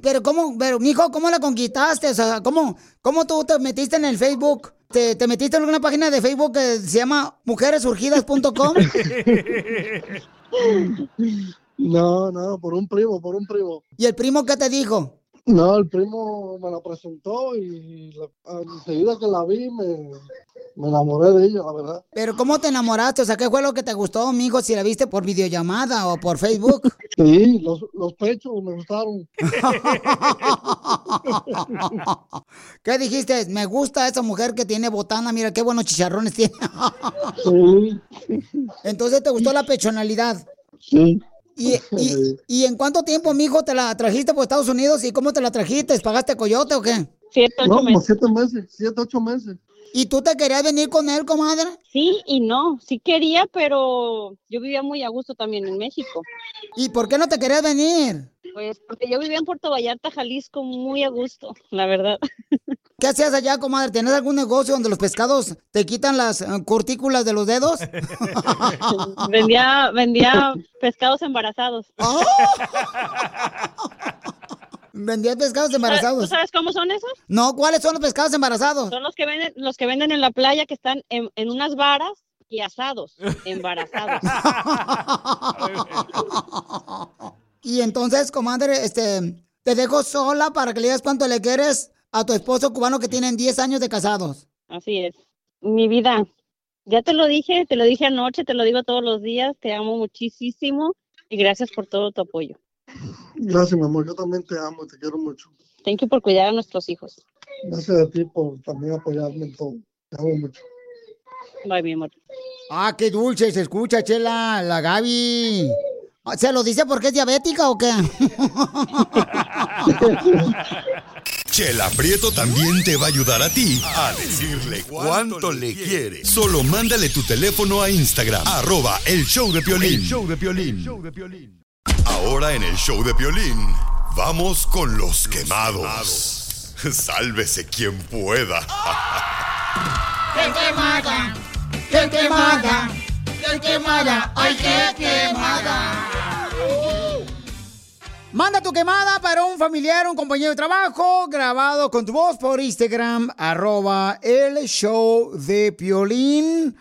pero ¿cómo, pero, mijo, cómo la conquistaste? O sea, ¿cómo, cómo tú te metiste en el Facebook? ¿Te, te metiste en alguna página de Facebook que se llama mujeresurgidas.com? No, no, por un primo, por un primo. ¿Y el primo qué te dijo? No, el primo me la presentó y la- enseguida que la vi me, me enamoré de ella, la verdad. Pero ¿cómo te enamoraste? O sea, ¿qué fue lo que te gustó, mijo, si la viste por videollamada o por Facebook? Sí, los, los pechos me gustaron. ¿Qué dijiste? Me gusta esa mujer que tiene botana, mira qué buenos chicharrones tiene. Sí. Entonces te gustó la personalidad. Sí. ¿Y, y, y en cuánto tiempo, mijo, te la trajiste por Estados Unidos y cómo te la trajiste? ¿Pagaste coyote o qué? Siete, No, como siete meses, siete, ocho meses. ¿Y tú te querías venir con él, comadre? Sí y no, sí quería, pero yo vivía muy a gusto también en México. ¿Y por qué no te querías venir? Pues porque yo vivía en Puerto Vallarta, Jalisco, muy a gusto, la verdad. ¿Qué hacías allá, comadre? ¿Tienes algún negocio donde los pescados te quitan las eh, curtículas de los dedos? vendía, vendía pescados embarazados. ¿Vendías pescados ¿Tú embarazados? sabes cómo son esos? No, ¿cuáles son los pescados embarazados? Son los que venden, los que venden en la playa que están en, en unas varas y asados, embarazados. Y entonces, comadre, este, te dejo sola para que le digas cuánto le quieres a tu esposo cubano que tienen 10 años de casados? Así es. Mi vida, ya te lo dije, te lo dije anoche, te lo digo todos los días, te amo muchísimo y gracias por todo tu apoyo. Gracias, mi amor. Yo también te amo, te quiero mucho. Thank you por cuidar a nuestros hijos. Gracias a ti por también apoyarme en todo. Te amo mucho. Bye, mi amor. Ah, qué dulce se escucha, Chela, la Gaby. ¿Se lo dice porque es diabética o qué? Chela Prieto también te va a ayudar a ti a decirle cuánto le quiere. Solo mándale tu teléfono a Instagram, arroba el show de Piolín. El show de Piolín. Ahora en el show de Piolín, vamos con los quemados. Sálvese quien pueda. ¡Qué quemada! ¡Qué quemada! ¡Qué quemada! ¡Ay, qué quemada! Manda tu quemada para un familiar, un compañero de trabajo, grabado con tu voz por Instagram, arroba el show de Piolín.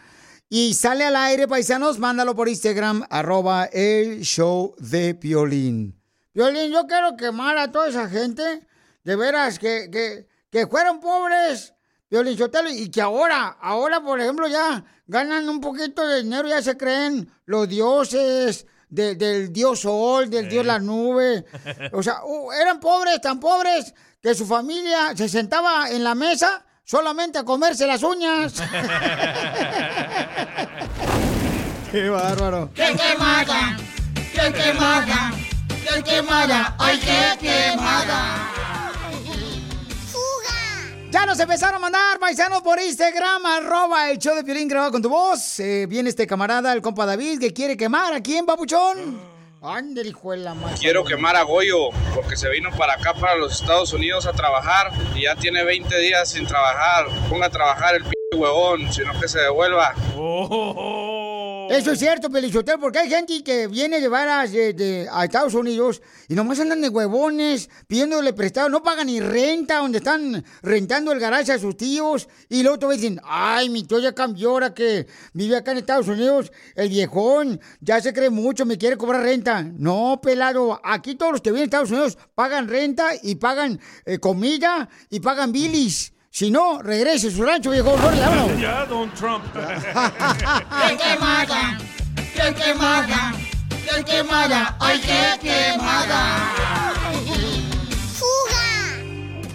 Y sale al aire, paisanos, mándalo por Instagram, arroba el show de Piolín. Piolín, yo quiero quemar a toda esa gente, de veras, que, que, que fueron pobres, Piolín Sotelo, y que ahora, ahora, por ejemplo, ya ganan un poquito de dinero, ya se creen los dioses, de- del dios sol, del dios la nube. O sea, eran pobres, tan pobres, que su familia se sentaba en la mesa solamente a comerse las uñas. ¡Qué bárbaro! ¡Qué quemada! ¡Qué quemada! ¡Qué quemada! ¡Ay, qué quemada! Ya nos empezaron a mandar paisanos por Instagram, arroba el show de Piolín grabado con tu voz. Eh, viene este camarada, el compa David, que quiere quemar. ¿A quién, papuchón? Ándale, hijo de la madre. Quiero quemar a Goyo porque se vino para acá, para los Estados Unidos a trabajar y ya tiene 20 días sin trabajar. Ponga a trabajar el p huevón, sino que se devuelva. Eso es cierto, Pelichotel, porque hay gente que viene de- de- a Estados Unidos y nomás andan de huevones pidiéndole prestado, no pagan ni renta donde están rentando el garaje a sus tíos y luego te dicen, ay, mi tío ya cambió ahora que vive acá en Estados Unidos, el viejón ya se cree mucho, me quiere cobrar renta. No, pelado, aquí todos los que vienen a Estados Unidos pagan renta y pagan eh, comida y pagan bilis. Si no, regrese a su rancho, viejo. No le. Ya, Don Trump. ¡Qué quemada! ¡Qué quemada! ¡Qué quemada! ¡Ay, qué quemada!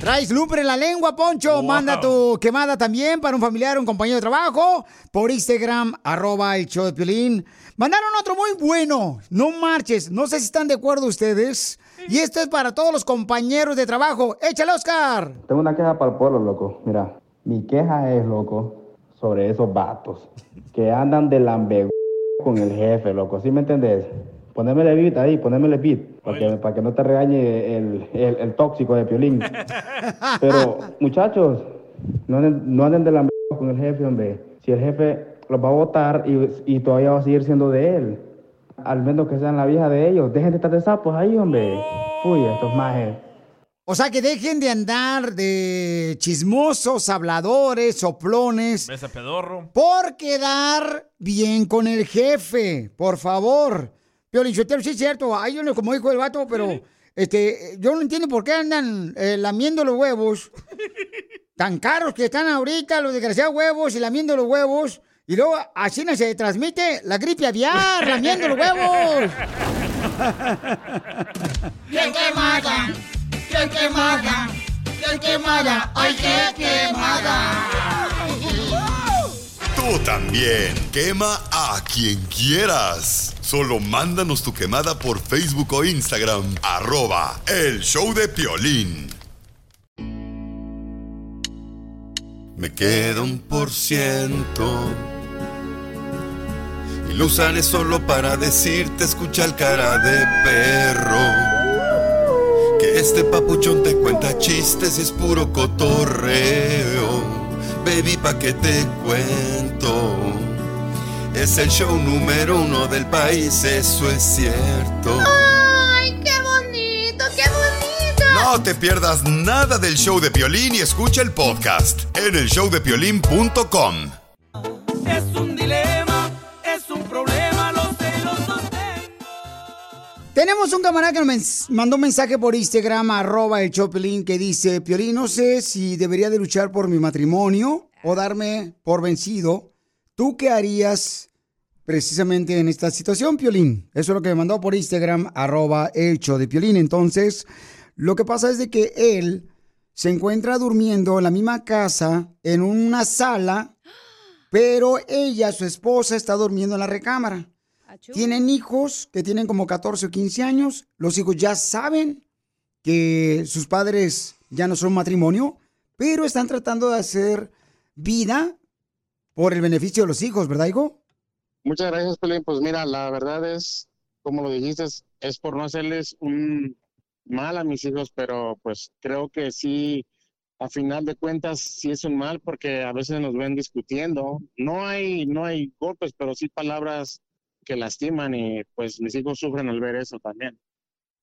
Traes lumbre en la lengua, Poncho. Manda tu quemada también para un familiar, un compañero de trabajo. Por Instagram, arroba el show de Piolín. Mandaron otro muy bueno. No marches. No sé si están de acuerdo ustedes. Y esto es para todos los compañeros de trabajo. ¡Échale, Oscar! Tengo una queja para el pueblo, loco. Mira, mi queja es, loco, sobre esos vatos que andan de lambe con el jefe, loco. ¿Sí me entendés? Ponémele beat ahí, ponémele beat, para que, para que no te regañe el, el- el tóxico de Piolín. Pero, muchachos, no anden, no anden de lambe con el jefe, hombre. Si el jefe los va a votar y, y todavía va a seguir siendo de él. Al menos que sean la vieja de ellos. Dejen de estar de sapos ahí, hombre. Uy, estos majes. O sea, que dejen de andar de chismosos, habladores, soplones. Ese pedorro. Por quedar bien con el jefe, por favor. Pero Lichotero, sí es cierto, hay uno como dijo el vato, pero este, yo no entiendo por qué andan eh, lamiendo los huevos. Tan caros que están ahorita los desgraciados huevos y lamiendo los huevos. Y luego así no se transmite la gripe aviar, lamiendo los huevos. ¡Qué quemada! ¡Qué quemada! ¡Qué quemada! ¡Ay, qué quemada! Tú también. Quema a quien quieras. Solo mándanos tu quemada por Facebook o Instagram. Arroba el show de Piolín. Me queda un por ciento. Y lo usaré solo para decirte, escucha el cara de perro. Que este papuchón te cuenta chistes y es puro cotorreo. Baby, pa' que te cuento. Es el show número uno del país, eso es cierto. ¡Ay, qué bonito! ¡Qué bonito! No te pierdas nada del show de Piolín y escucha el podcast en el showdepiolín.com. Es un Tenemos un camarada que nos mandó un mensaje por Instagram, arroba el que dice, Piolín, no sé si debería de luchar por mi matrimonio o darme por vencido. ¿Tú qué harías precisamente en esta situación, Piolín? Eso es lo que me mandó por Instagram, arroba el show de Piolín. Entonces, lo que pasa es de que él se encuentra durmiendo en la misma casa, en una sala, pero ella, su esposa, está durmiendo en la recámara. Tienen hijos que tienen como 14 o 15 años. Los hijos ya saben que sus padres ya no son matrimonio, pero están tratando de hacer vida por el beneficio de los hijos, ¿verdad, hijo? Muchas gracias, Pelín. Pues mira, la verdad es, como lo dijiste, es- es por no hacerles un mal a mis hijos, pero pues creo que sí, a final de cuentas, sí es un mal porque a veces nos ven discutiendo. No hay, no hay golpes, pero sí palabras que lastiman y pues mis hijos sufren al ver eso también.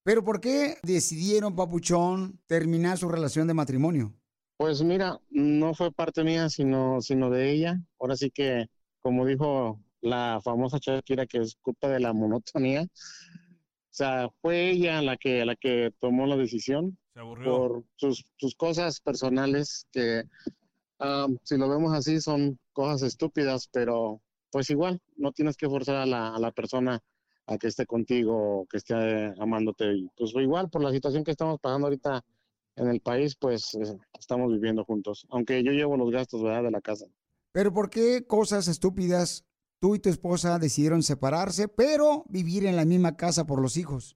Pero ¿por qué decidieron, papuchón, terminar su relación de matrimonio? Pues mira, no fue parte mía, sino, sino de ella. Ahora sí que, como dijo la famosa Shakira, que es culpa de la monotonía. O sea, fue ella la que, la que tomó la decisión por sus, sus cosas personales que, ah, si lo vemos así, son cosas estúpidas, pero pues igual, no tienes que forzar a la, a la persona a que esté contigo, que esté eh, amándote. Y pues igual, por la situación que estamos pasando ahorita en el país, pues eh, estamos viviendo juntos. Aunque yo llevo los gastos, ¿verdad?, de la casa. Pero ¿por qué cosas estúpidas tú y tu esposa decidieron separarse, pero vivir en la misma casa por los hijos?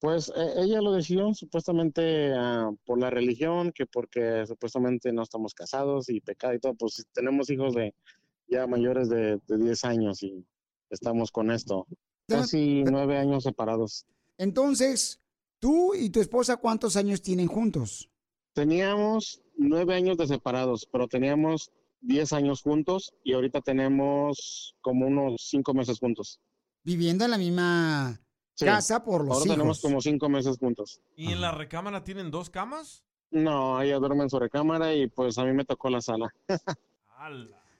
Pues eh, ella lo decidió supuestamente ah, por la religión, que porque supuestamente no estamos casados y pecado y todo, pues tenemos hijos de ya mayores de, de 10 años y estamos con esto. Casi nueve años separados. Entonces, tú y tu esposa, ¿cuántos años tienen juntos? Teníamos nueve años de separados, pero teníamos 10 años juntos y ahorita tenemos como unos cinco meses juntos. Viviendo en la misma Sí. casa por los Ahora hijos. tenemos como cinco meses juntos. ¿Y en la recámara tienen dos camas? No, ella duerme en su recámara y pues a mí me tocó la sala.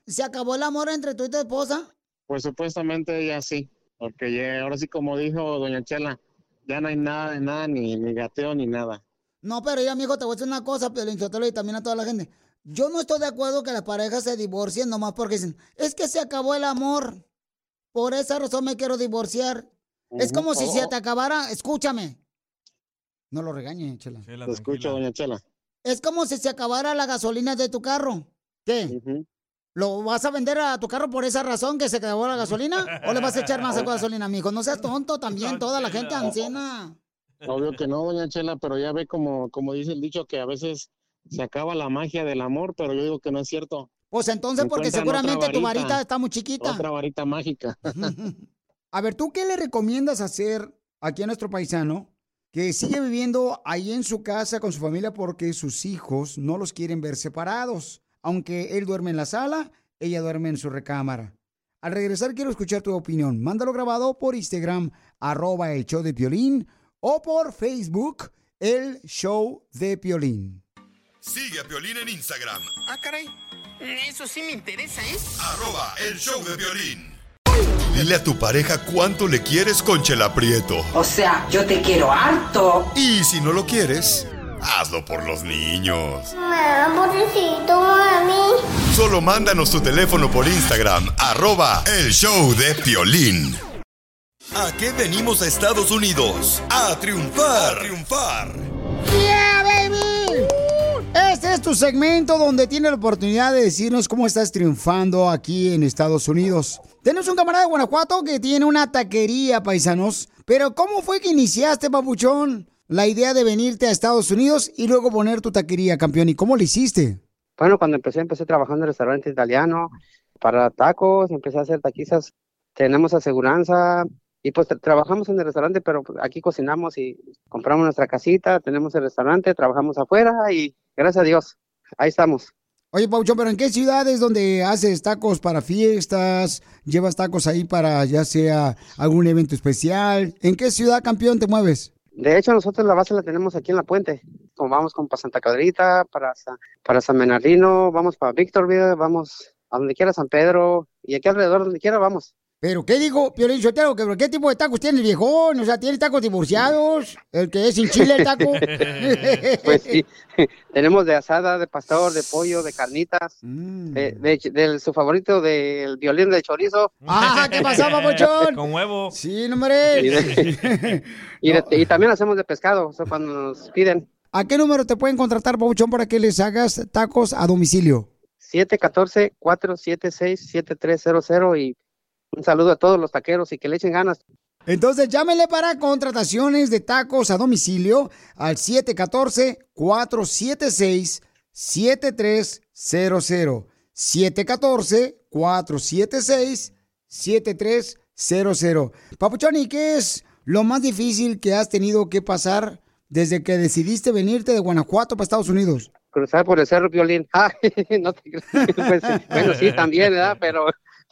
¿Se acabó el amor entre tú y tu esposa? Pues supuestamente ya sí, porque ya, ahora sí como dijo doña Chela, ya no hay nada de nada, ni, ni gateo ni nada. No, pero ya, amigo, te voy a decir una cosa, Sotelo, y también a toda la gente. Yo no estoy de acuerdo que las parejas se divorcien nomás porque dicen, es que se acabó el amor. Por esa razón me quiero divorciar. Es como si Oh, se oh. te acabara, escúchame, No lo regañe, Chela. Te escucho, doña Chela. es como si se acabara la gasolina de tu carro. ¿Qué? ¿Lo vas a vender a tu carro por esa razón que se acabó la gasolina? ¿O le vas a echar más gasolina, amigo? No seas tonto también, toda la gente anciana. Obvio que no, doña Chela, pero ya ve como, como dice el dicho que a veces se acaba la magia del amor, pero yo digo que no es cierto. Pues entonces, porque seguramente tu varita, varita está muy chiquita. Otra varita mágica. A ver, ¿tú qué le recomiendas hacer aquí a nuestro paisano que sigue viviendo ahí en su casa con su familia porque sus hijos no los quieren ver separados? Aunque él duerme en la sala, ella duerme en su recámara. Al regresar quiero escuchar tu opinión. Mándalo grabado por Instagram, arroba el show de Piolín, o por Facebook, el show de Piolín. Sigue a Piolín en Instagram, Ah, caray. Eso sí me interesa, ¿eh? arroba el show de violín. Dile a tu pareja cuánto le quieres con Chela Prieto. O sea, yo te quiero harto. Y si no lo quieres, hazlo por los niños. Mamá, pobrecito, mami. Solo mándanos tu teléfono por Instagram, arroba el show de Piolín. ¿A qué venimos a Estados Unidos? A triunfar. A triunfar. ¡Yeah, baby! Este es tu segmento donde tienes la oportunidad de decirnos cómo estás triunfando aquí en Estados Unidos. Tenemos un camarada de Guanajuato que tiene una taquería, paisanos. Pero ¿cómo fue que iniciaste, papuchón, la idea de venirte a Estados Unidos y luego poner tu taquería, campeón? ¿Y cómo lo hiciste? Bueno, cuando empecé, empecé trabajando en restaurante italiano para tacos, empecé a hacer taquizas, tenemos aseguranza y pues tra- trabajamos en el restaurante, pero pues, aquí cocinamos y compramos nuestra casita, tenemos el restaurante, trabajamos afuera y gracias a Dios, ahí estamos. Oye, Pauchón, ¿pero en qué ciudades donde haces tacos para fiestas? ¿Llevas tacos ahí para ya sea algún evento especial? ¿En qué ciudad, campeón, te mueves? De hecho, nosotros la base la tenemos aquí en la puente. Como vamos como para Santa Cadrita, para, para San Bernardino, vamos para Victorville, vamos a donde quiera San Pedro y aquí alrededor donde quiera vamos. ¿Pero qué digo, Piolín Sotelo? ¿Qué, ¿Qué tipo de tacos tiene el viejón? O sea, ¿tiene tacos divorciados? ¿El que es sin chile el taco? Pues sí, tenemos de asada, de pastor, de pollo, de carnitas, de, de- su favorito del violín de chorizo. ¡Ah, qué pasó, papuchón! Con huevo. Sí, no, hombre. Y, de- y de- y también hacemos de pescado, o sea, cuando nos piden. ¿A qué número te pueden contratar, papuchón, para que les hagas tacos a domicilio? 714-476-7300 y un saludo a todos los taqueros y que le echen ganas. Entonces, llámenle para contrataciones de tacos a domicilio al 714-476-7300. 714-476-7300. Papuchón, ¿y qué es lo más difícil que has tenido que pasar desde que decidiste venirte de Guanajuato para Estados Unidos? Cruzar por el cerro violín. Ah, no te. Pues, bueno, sí, también, ¿verdad? Pero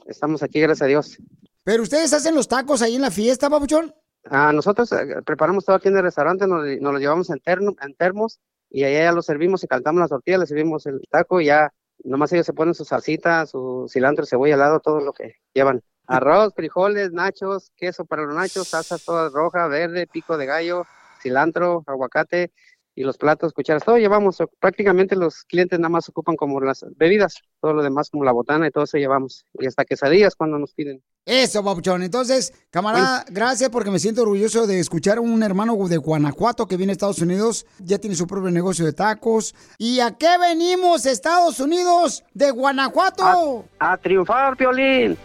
estamos aquí, gracias a Dios. ¿Pero ustedes hacen los tacos ahí en la fiesta, Papuchón? Ah, nosotros eh, preparamos todo aquí en el restaurante, nos, nos lo llevamos en, terno- en termos y allá ya lo servimos y calentamos las tortillas, le servimos el taco y ya nomás ellos se ponen su salsita, su cilantro, cebolla al lado, todo lo que llevan. Arroz, frijoles, nachos, queso para los nachos, salsa toda roja, verde, pico de gallo, cilantro, aguacate y los platos, cucharas, todo llevamos. Prácticamente los clientes nada más ocupan como las bebidas, todo lo demás como la botana y todo eso llevamos. Y hasta quesadillas cuando nos piden. Eso, Papuchón. Entonces, camarada, gracias porque me siento orgulloso de escuchar a un hermano de Guanajuato que viene a Estados Unidos, ya tiene su propio negocio de tacos. ¿Y a qué venimos, Estados Unidos, de Guanajuato? A triunfar, Piolín.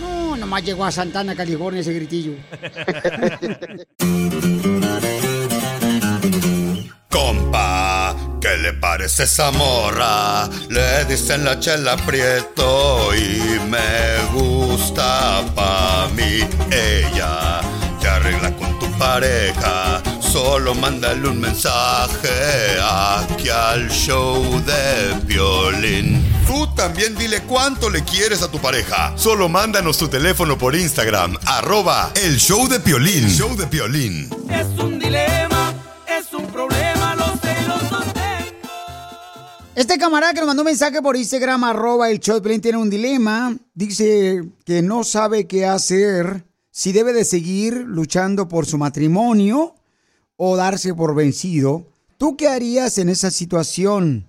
No, nomás llegó a Santana, California, ese gritillo. Compa, ¿qué le parece esa morra? Le dicen la chela prieto y me gusta pa' mí. Ella te arregla con tu pareja, solo mándale un mensaje aquí al show de violín. Tú también dile cuánto le quieres a tu pareja. Solo mándanos tu teléfono por Instagram, arroba el show de Piolín. show de Piolín. Es un dilema, Este camarada que nos mandó un mensaje por Instagram, arroba el show tiene un dilema. Dice que no sabe qué hacer, si debe de seguir luchando por su matrimonio o darse por vencido. ¿Tú qué harías en esa situación?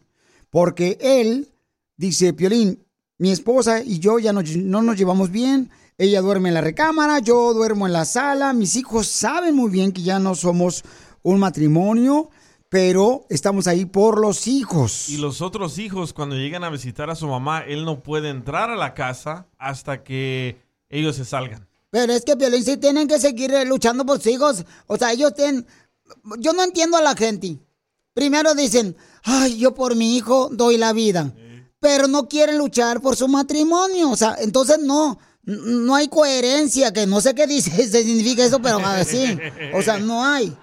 Porque él dice, Piolín, mi esposa y yo ya no, no nos llevamos bien. Ella duerme en la recámara, yo duermo en la sala. Mis hijos saben muy bien que ya no somos un matrimonio, pero estamos ahí por los hijos. Y los otros hijos, cuando llegan a visitar a su mamá, él no puede entrar a la casa hasta que ellos se salgan. Pero es que Piolín sí tienen que seguir luchando por sus hijos. O sea, ellos tienen... Yo no entiendo a la gente. Primero dicen, ay, yo por mi hijo doy la vida. Pero no quieren luchar por su matrimonio. O sea, entonces no, no hay coherencia, que no sé qué dice, significa eso, pero así. O sea, no hay.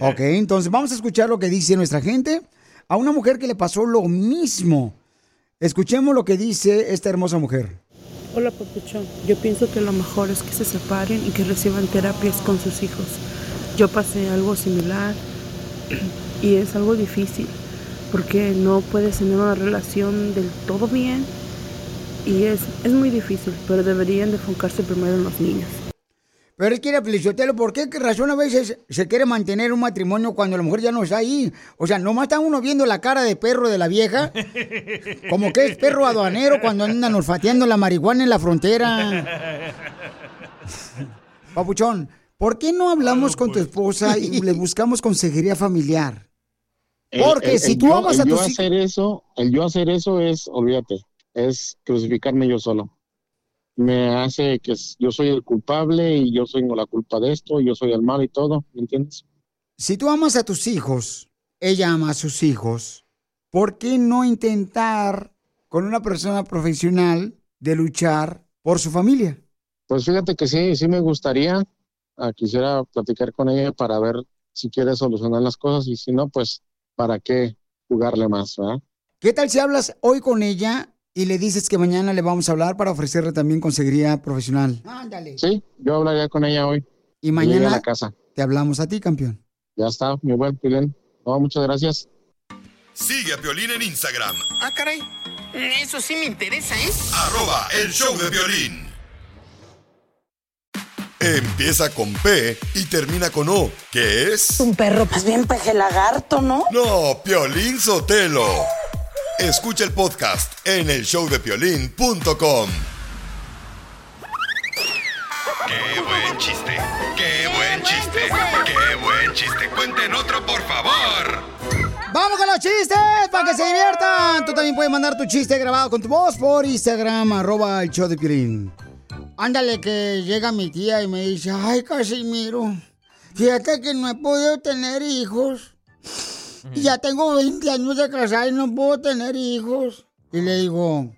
Ok, entonces vamos a escuchar lo que dice nuestra gente. A una mujer que le pasó lo mismo. Escuchemos lo que dice esta hermosa mujer. Hola Papuchón, yo pienso que lo mejor es que se separen y que reciban terapias con sus hijos. Yo pasé algo similar y es algo difícil porque no puedes tener una relación del todo bien y es, es muy difícil, pero deberían de enfocarse primero en los niños. Pero es que era Pelichotelo, ¿por qué ¿Qué razón a veces se quiere mantener un matrimonio cuando la mujer ya no está ahí? O sea, nomás está uno viendo la cara de perro de la vieja, como que es perro aduanero cuando andan olfateando la marihuana en la frontera. Papuchón, ¿por qué no hablamos con tu esposa y le buscamos consejería familiar? Porque El- el- si el tú yo- amas el a yo tus hijos... hacer eso, el yo hacer eso es, olvídate, es crucificarme yo solo. Me hace que yo soy el culpable y yo tengo la culpa de esto, y yo soy el mal y todo, ¿me entiendes? Si tú amas a tus hijos, ella ama a sus hijos, ¿por qué no intentar con una persona profesional de luchar por su familia? Pues fíjate que sí, sí me gustaría, ah, quisiera platicar con ella para ver si quiere solucionar las cosas y si no, pues, ¿para qué jugarle más, verdad? ¿Qué tal si hablas hoy con ella y le dices que mañana le vamos a hablar para ofrecerle también consejería profesional? Ándale. Sí, yo hablaría con ella hoy. Y a mañana la casa. te hablamos a ti, campeón. Ya está, mi buen Pilén. No, muchas gracias. Sigue a Violín en Instagram, Ah, caray. Eso sí me interesa, ¿eh? arroba el show de violín. empieza con P y termina con O, que es... Un perro más bien peje lagarto, ¿no? No, Piolín Sotelo. Escucha el podcast en el showdepiolín.com. ¡Qué buen chiste! ¡Qué buen chiste! ¡Qué buen chiste! ¡Cuenten otro, por favor! ¡Vamos con los chistes para que se diviertan! Tú también puedes mandar tu chiste grabado con tu voz por Instagram, arroba el show de Piolín. Ándale que llega mi tía y me dice, ay Casimiro, fíjate que no he podido tener hijos. Y ya tengo 20 años de casada y no puedo tener hijos. Y le digo,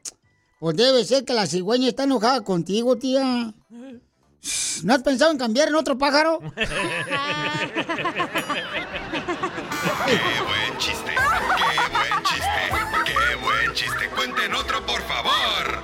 pues debe ser que la cigüeña está enojada contigo, tía. ¿No has pensado en cambiar en otro pájaro? ¡Qué buen chiste! ¡Qué buen chiste! ¡Qué buen chiste! ¡Cuenten otro, por favor!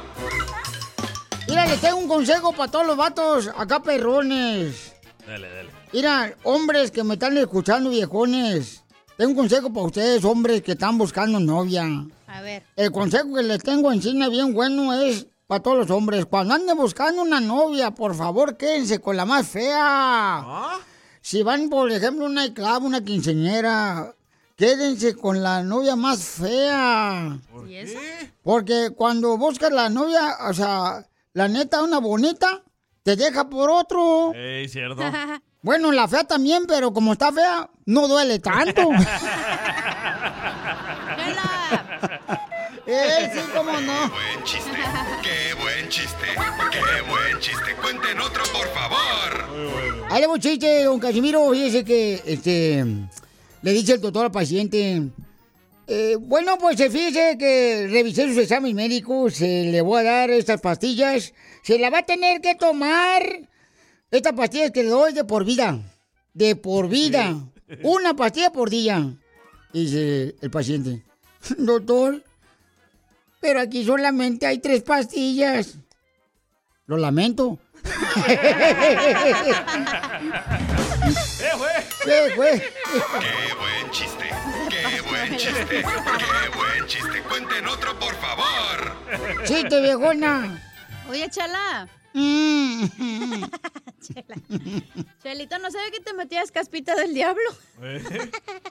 Mira, les tengo un consejo para todos los vatos acá perrones. Dale, dale. Mira, hombres que me están escuchando, viejones. Tengo un consejo para ustedes, hombres que están buscando novia. A ver. El consejo que les tengo en cine bien bueno es para todos los hombres. Cuando anden buscando una novia, por favor, quédense con la más fea. Si van, por ejemplo, a una clave, una quinceñera, quédense con la novia más fea. ¿Y eso? Porque cuando buscas la novia, o sea, la neta, una bonita, te deja por otro. Ey, cierto. Bueno, la fea también, pero como está fea, no duele tanto. ¡Eh, sí, cómo no! ¡Buen chiste! ¡Qué buen chiste! ¡Qué buen chiste! ¡Cuenten otro, por favor! Ahí le un chiste, don Casimiro. Fíjese que, este, le dice el doctor al paciente. eh, bueno, pues eh, fíjese que revisé sus exámenes médicos, se le voy a dar estas pastillas. Se la va a tener que tomar. Estas pastillas que le doy de por vida. De por vida. Una pastilla por día. Dice el paciente. Doctor, pero aquí solamente hay tres pastillas. Lo lamento. ¿Qué fue? ¡Qué buen chiste! ¡Qué buen chiste! ¡Qué buen chiste! ¡Cuenten otro, por favor! Chiste, viejona. Oye, Chala. Chela. Chelito, ¿no sabe que te metías caspita del diablo?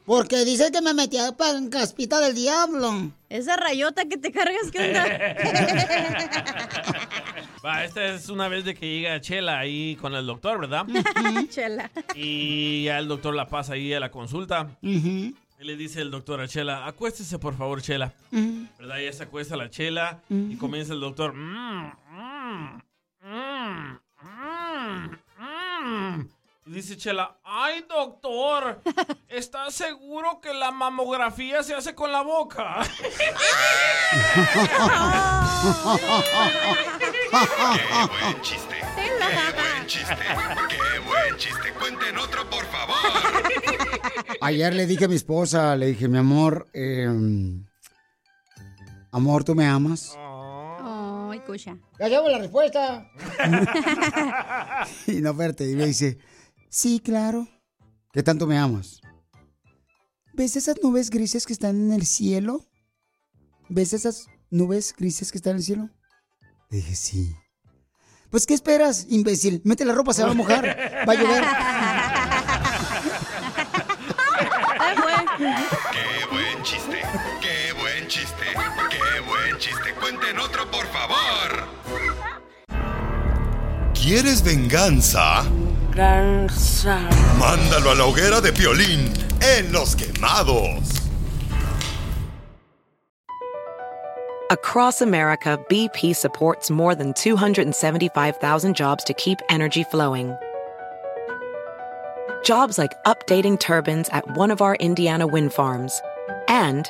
Porque dice que me metí a pa- en caspita del diablo. Esa rayota que te cargas, ¿qué onda? Va, esta es una vez de que llega Chela ahí con el doctor, ¿verdad? Chela. Y ya el doctor la pasa ahí a la consulta. Y le dice el doctor a Chela, acuéstese por favor, Chela. ¿Verdad? Ya se acuesta la Chela y comienza el doctor. "Mm, mm, mm, mm, mm". Y dice Chela, ay doctor, ¿estás seguro que la mamografía se hace con la boca? ¡Qué buen chiste! ¡Qué buen chiste! ¡Qué buen chiste! ¡Cuenten otro, por favor! Ayer le dije a mi esposa, le dije, mi amor, eh, amor, ¿tú me amas? Ay, cucha. Ya llevo la respuesta. y no, espérate, y me dice, sí, claro. ¿Qué tanto me amas? ¿Ves esas nubes grises que están en el cielo? ¿Ves esas nubes grises que están en el cielo? Le dije, sí. Pues, ¿qué esperas, imbécil? Mete la ropa, se va a mojar. Va a llover. ¡Qué buen chiste! ¡Qué buen chiste! ¡Qué buen chiste! ¡Cuenten otro, por favor! ¿Quieres venganza? Mándalo a la hoguera de Piolín en Los Quemados. Across America, BP supports more than 275,000 jobs to keep energy flowing. Jobs like updating turbines at one of our Indiana wind farms and